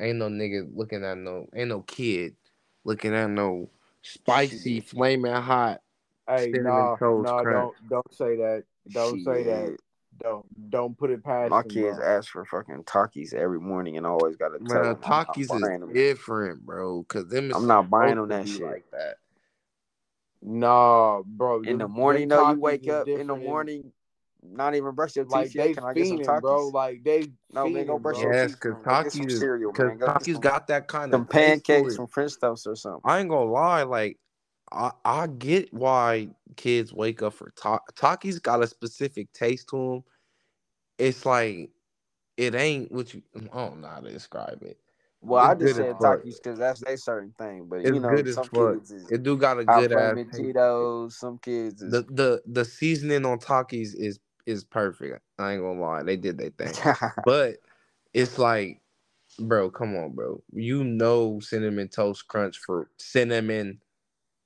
ain't no nigga looking at no ain't no kid looking at no spicy flaming hot. hey cinnamon nah toast nah don't don't say that don't say that don't don't put it past My kids bro. ask for fucking Takis every morning and I always gotta tell Man, them Takis is them. different, bro. Cause them is I'm not buying on that shit. like that. Nah, bro. In the morning them though, you wake up in the morning, not even brush your teeth like yet. they Can I get some Takis? bro. Like they No, man, go brush bro. your Yes, teeth, cause man. Go get some Takis, cereal, cause man. Go Takis some- got that kind Some of pancakes it. from French toast or something. I ain't gonna lie, like I I get why kids wake up for ta- Takis. Got a specific taste to them. It's like it ain't what you. I don't know how to describe it. Well, I just said. Takis because that's their certain thing. But It's you know, good some fuck. kids is It do got a good ass flaming taste. Cheetos. Some kids is The the the seasoning on Takis is is perfect. I ain't gonna lie, they did their thing. But it's like, bro, come on, bro. You know cinnamon toast crunch for cinnamon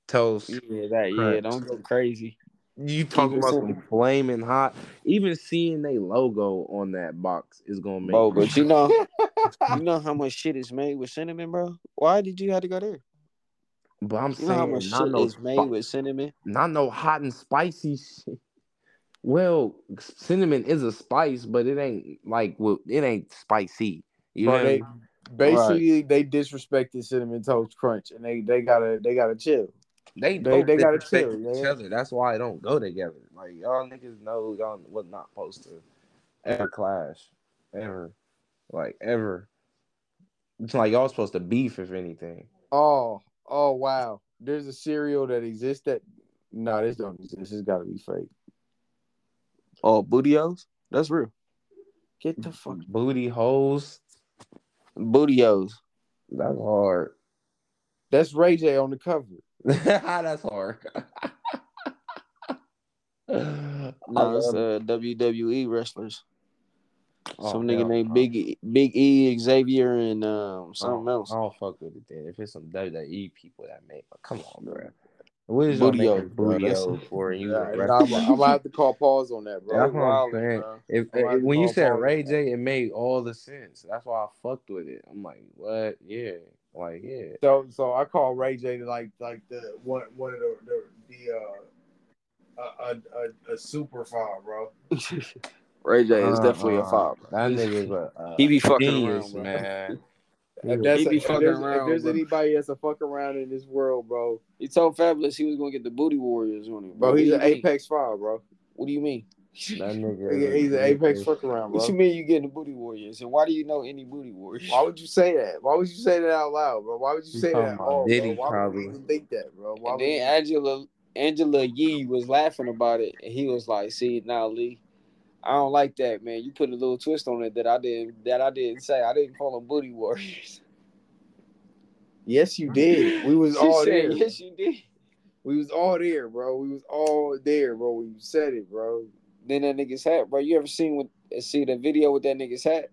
toast. yeah, that yeah. Don't go crazy. You talking about some flaming hot? Even seeing they logo on that box is gonna make. Bro, but you know, you know how much shit is made with cinnamon, bro. Why did you have to go there? But I'm You know how saying much not shit no is made spi- with cinnamon. not no hot and spicy shit. Well, cinnamon is a spice, but it ain't like well, it ain't spicy. You Bro, know, they basically they disrespected cinnamon toast crunch, and they they gotta they gotta chill. they they- they gotta chill, each man. other. That's why it don't go together. Like y'all niggas know y'all was not supposed to ever clash, ever, like ever. It's like y'all supposed to beef if anything. Oh oh wow, there's a cereal that exists that no, this don't exist. This has got to be fake. Oh, bootios? That's real. Get the fuck. Booty holes. Bootios. That's hard. That's Ray J on the cover. That's hard. No, it's uh, WWE wrestlers. Oh, Some nigga hell named no. Big E, Big E, Xavier, and um something I else. I don't fuck with it then. If it's some WWE people that make, come on, bro. What is making bro, for? You Yeah, a? I'm, I'm gonna have to call pause on that, bro. That's what I'm saying. If, I'm gonna have if- when you said Ray. J, it made all the sense. That's why I fucked with it. I'm like, what? Yeah, like yeah. So so I call Ray J like like the one one of the the, the uh a, a, a, a super five, bro. Ray J is definitely a Uh-uh. five. bro. That nigga's a, a He be fucking genius, around, man. If that's He a, be if fucking there's, if there's bro. anybody that's a fuck around in this world, bro, He told Fabolous he was gonna get the Booty Warriors on him. bro, What he's an mean? apex five, bro. What do you mean? That nigga. He- He's an apex fuck around, bro. What bro. you mean you getting the Booty Warriors? And why do you know any Booty Warriors? Why would you say that? Why would you say that out loud, bro? Why would you You say talking that at about all, Diddy, bro? Why probably. would you think that, bro? Why And then you... Angela Angela Yee was laughing about it, and he was like, "See now, Lee, I don't like that, man. You put a little twist on it that I didn't that I didn't say. I didn't call them booty warriors. Yes, you did. We was all said, there. Yes, you did. We was all there, bro. We was all there, bro. We said it, bro. Then that nigga's hat, bro. You ever seen with see the video with that nigga's hat?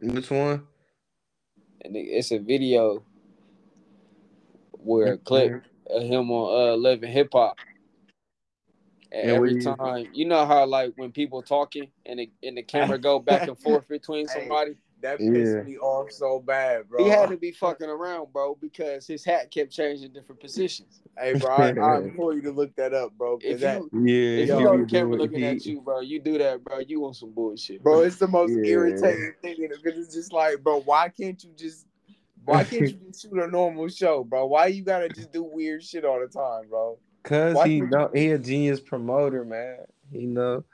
Which one? And it's a video where a clip of him on uh Love and Hip Hop. And And every we- time, you know how like when people talking and the and the camera go back and forth between Hey, somebody, That Yeah. me off so bad, bro. he had to be fucking around, bro, because his hat kept changing different positions. Hey, bro, I, I implore you to look that up, bro. If that, you Yeah, if yo, you know the camera looking He- at you, bro, you do that, bro. You want some bullshit, bro, it's the most Yeah. irritating thing because it's just like, bro, why can't you just, why can't you just shoot a normal show, bro? Why you gotta just do weird shit all the time, bro? Cause Why he can't know he a genius promoter, man. He know.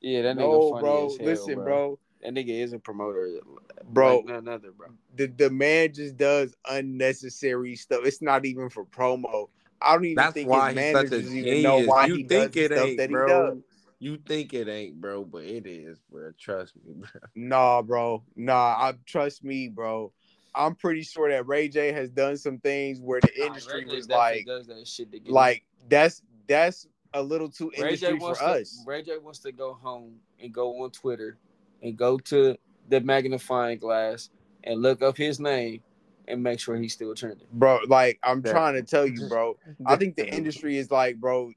Yeah, that nigga No, funny bro. as hell, Listen, bro. bro. That nigga is a promoter, Bro. Like none other, bro. The the man just does unnecessary stuff. It's not even for promo. I don't even That's think why his he's such a managers even know why you he think does the it stuff ain't, that he bro. does. You think it ain't, bro, but it is, bro. Trust me, bro. Nah, bro. Nah, I trust me, bro. I'm pretty sure that Ray J has done some things where the industry was like, does that shit to get like that's that's a little too Ray J industry wants for to, us, Ray J wants to go home and go on Twitter and go to the magnifying glass and look up his name and make sure he's still trending. bro. Like I'm Yeah. trying to tell you, bro. I think the industry is like, bro.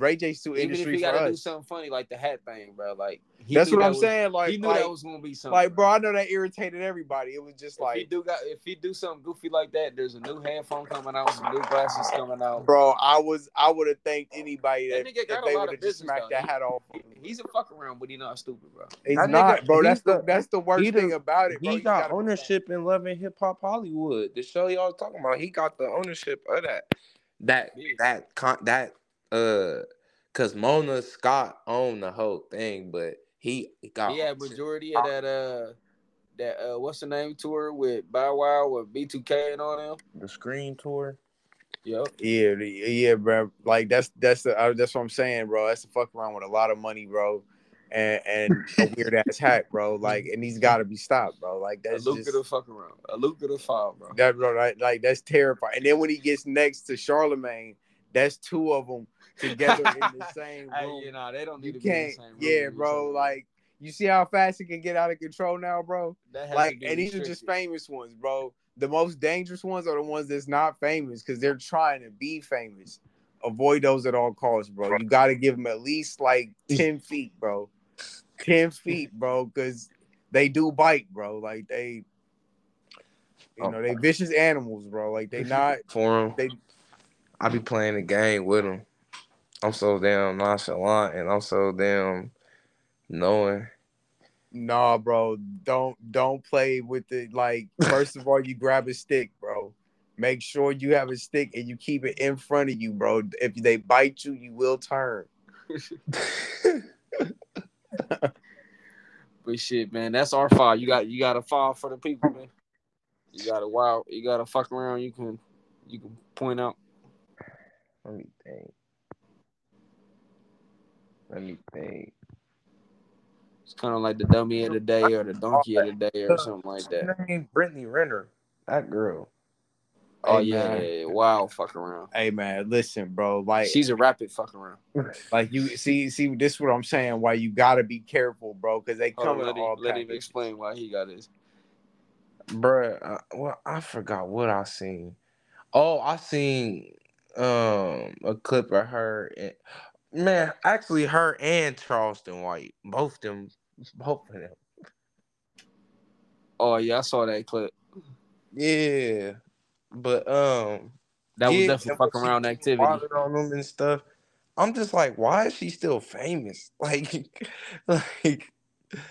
Ray J's too Even if industry he got to do something funny like the hat thing, bro. Like he That's what that I'm was- saying. Like, he knew like, that was gonna be something. like, bro. I know that irritated everybody. It was just If he like, do got if he do something goofy like that, there's a new headphone coming out, some new glasses coming out. bro. I was, I would have thanked anybody That that, nigga got if they would have just smacked though. that hat off. He- he's a fuck around, but he not stupid, bro. He's That not, nigga- bro. That's the, the- that's the worst he the- thing about it, bro. He You got gotta- ownership in Love and Hip Hop Hollywood. The show y'all was talking about, he got the ownership of that. That Yeah. that con that uh, cause Mona Scott owned the whole thing, but he got He had majority of that uh that uh what's the name tour with Bow Wow with B2K and all them. the Scream tour. Yep. Yeah, yeah, bro. Like that's that's the uh, that's what I'm saying, bro. That's the fuck around with a lot of money, bro, and and a weird ass hat, bro. Like, and he's got to be stopped, bro. Like A that's lucrative just fuck around. A lucrative foul, bro. that, bro. Like, like that's terrifying. And then when he gets next to Charlemagne, that's two of them together in the same Hey, room. you know, they don't need you to be in the can't, same room yeah, bro. other. Like, you see how fast it can get out of control now, bro. That like and these are just famous ones bro the most dangerous ones are the ones that's not famous because they're trying to be famous avoid those at all costs bro you got to give them at least like 10 feet bro 10 feet bro because they do bite bro like they you know they oh. vicious animals bro like they not for them. they I be playing the game with him. I'm so damn nonchalant and I'm so damn knowing. nah bro don't don't play with it like first of all you grab a stick bro make sure you have a stick and you keep it in front of you bro if they bite you you will turn But shit, man, that's our file. You got you got a file for the people, man. You got to wow. You got to fuck around. You can you can point out. Let me think. Let me think. It's kind of like the dummy of the day or the donkey of the day or something like that. Her name Brittany Renner. That girl. Oh Hey, yeah, man. yeah, yeah. wow, fuck around. Hey man, listen, bro. Like, She's a rapid fuck around. like you see, see, this is what I'm saying. Why you gotta be careful, bro, because they come on, in let, all him, let him explain why he got his. Bruh, uh, well, I forgot what I seen. Oh, I seen um a clip of her. And, man, actually, her and Charleston White, both them, both of them. Oh yeah, I saw that clip. Yeah, but um, That was yeah, definitely and fuck around activity. on them and stuff. I'm just like, why is she still famous? Like, like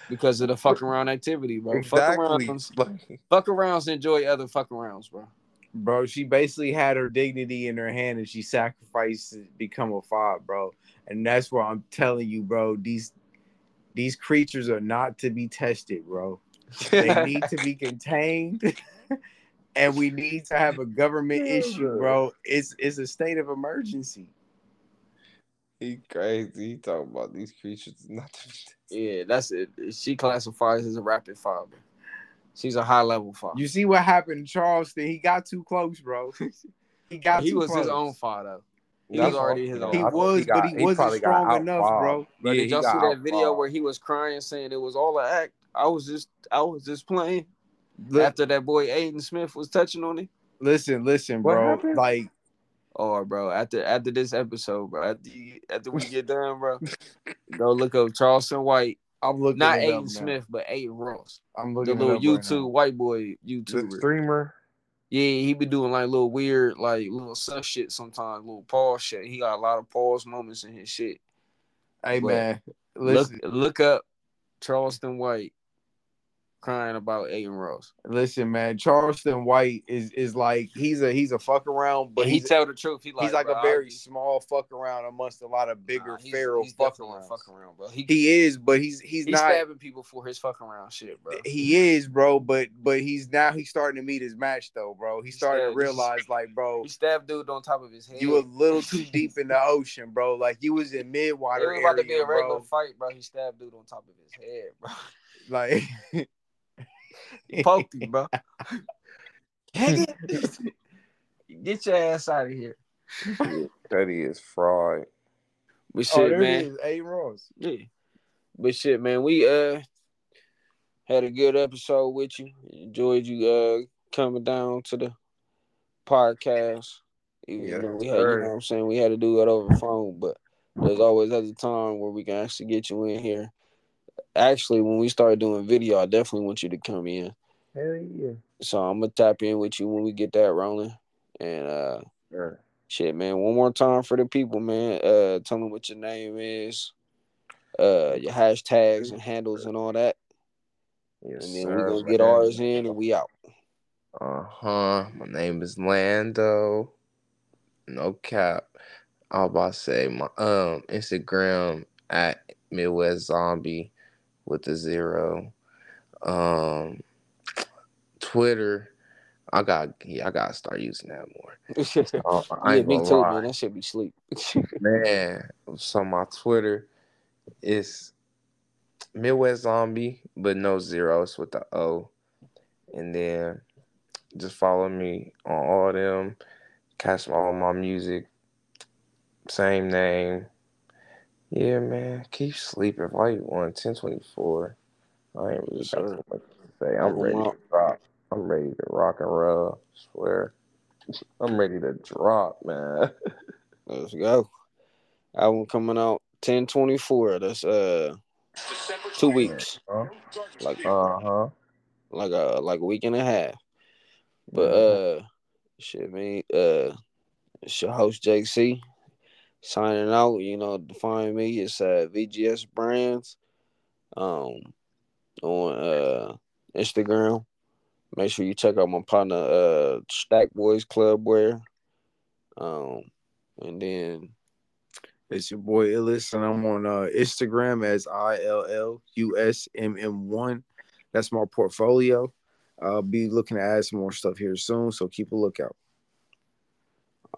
because of the fuck around activity, bro. Fuck exactly. arounds, Like, fuck arounds enjoy other fuck arounds, bro. Bro, she basically had her dignity in her hand and she sacrificed to become a fob, bro. And that's where I'm telling you, bro. These these creatures are not to be tested, bro. They need to be contained. And we need to have a government issue, bro. It's it's a state of emergency. he crazy. He talking about these creatures not. Yeah, that's it. She classifies as a rapid father. She's a high level father. You see what happened in Charleston? He got too close, bro. He got too close. he was close. his own father. He was already his you know, own. He I think was, got- but he wasn't probably got strong enough, bro. But Yeah, did he y'all see that video outlawed. where he was crying, saying it was all an act? I was just, I was just playing. Li- After that boy Aiden Smith was touching on him. listen, listen, What bro. happened? Like, Oh, bro! After after this episode, bro, after you, after we get done, bro, go look up Charleston White, I'm looking not Aiden. Smith, but Adin Ross, I'm the looking little up right YouTube now. white boy The streamer. Yeah, he be doing like little weird, like little sus shit sometimes, little pause shit. He got a lot of pause moments in his shit. Hey But man, Look, look up Charleston White crying about Adin Ross. listen, man. Charleston White is is like he's a he's a fuck around, but he tell the truth. He like, he's like bro, a I very just- small fuck around amongst a lot of bigger Nah, he's- feral he's fuck definitely a arounds. fuck around, bro. He, He is, but he's he's, he's not. stabbing people for his fuck around shit, bro. He is, bro, but but he's now he's starting to meet his match though, bro. He's He starting to stabbed- realize, like, bro, He stabbed dude on top of his head. you a little too deep in the ocean, bro. Like you was in mid it was about to be a regular bro. fight, bro. He stabbed dude on top of his head, bro. Like He poked him, bro. Get your ass out of here. Teddy is fraud. But oh, shit, there man. it is, A Ross. Yeah. But shit, man, we uh had a good episode with you. Enjoyed you uh coming down to the podcast. Even Yes, though we had, you know what I'm saying, we had to do it over the phone, but there's always other time where we can actually get you in here. Actually, when we start doing video, I definitely want you to come in. Hell yeah. So I'm gonna tap in with you when we get that rolling. And uh Sure. Shit, man. One more time for the people, man. Uh, tell them what your name is, uh, your hashtags and handles and all that, Yes, and then sir, we're gonna get man. ours in and we out. Uh huh. My name is Lando. No cap. I was about to say my um Instagram at Midwest Zombie with the zero. Um Twitter. I got yeah, I gotta start using that more. Uh, I yeah, me too, lie. man. That should be sleep. Man, so my Twitter is Midwest Zombie, but no zeros with the O. And then just follow me on all them. Catch all my music. Same name. Yeah, man. Keep sleeping. Why you on 1024? I ain't really got much to say. I'm ready to drop. I'm ready to rock and roll. swear. I'm ready to drop, man. Let's go. Album coming out ten twenty four. That's uh two weeks, Huh? like Uh huh. like a like a week and a half. But uh, shit, man. Uh, it's your host JC signing out. You know, define me. It's uh VGS Brands. Um, on uh Instagram. Make sure you check out my partner uh Stack Boys Club Wear. Um, and then It's your boy Illis, and I'm on uh, Instagram as I L L U S M M one. That's my portfolio. I'll be looking to add some more stuff here soon, so keep a lookout.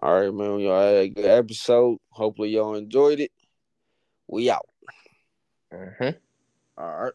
All right, man. Y'all had a good episode. Hopefully y'all enjoyed it. We out. Mm-hmm. All right.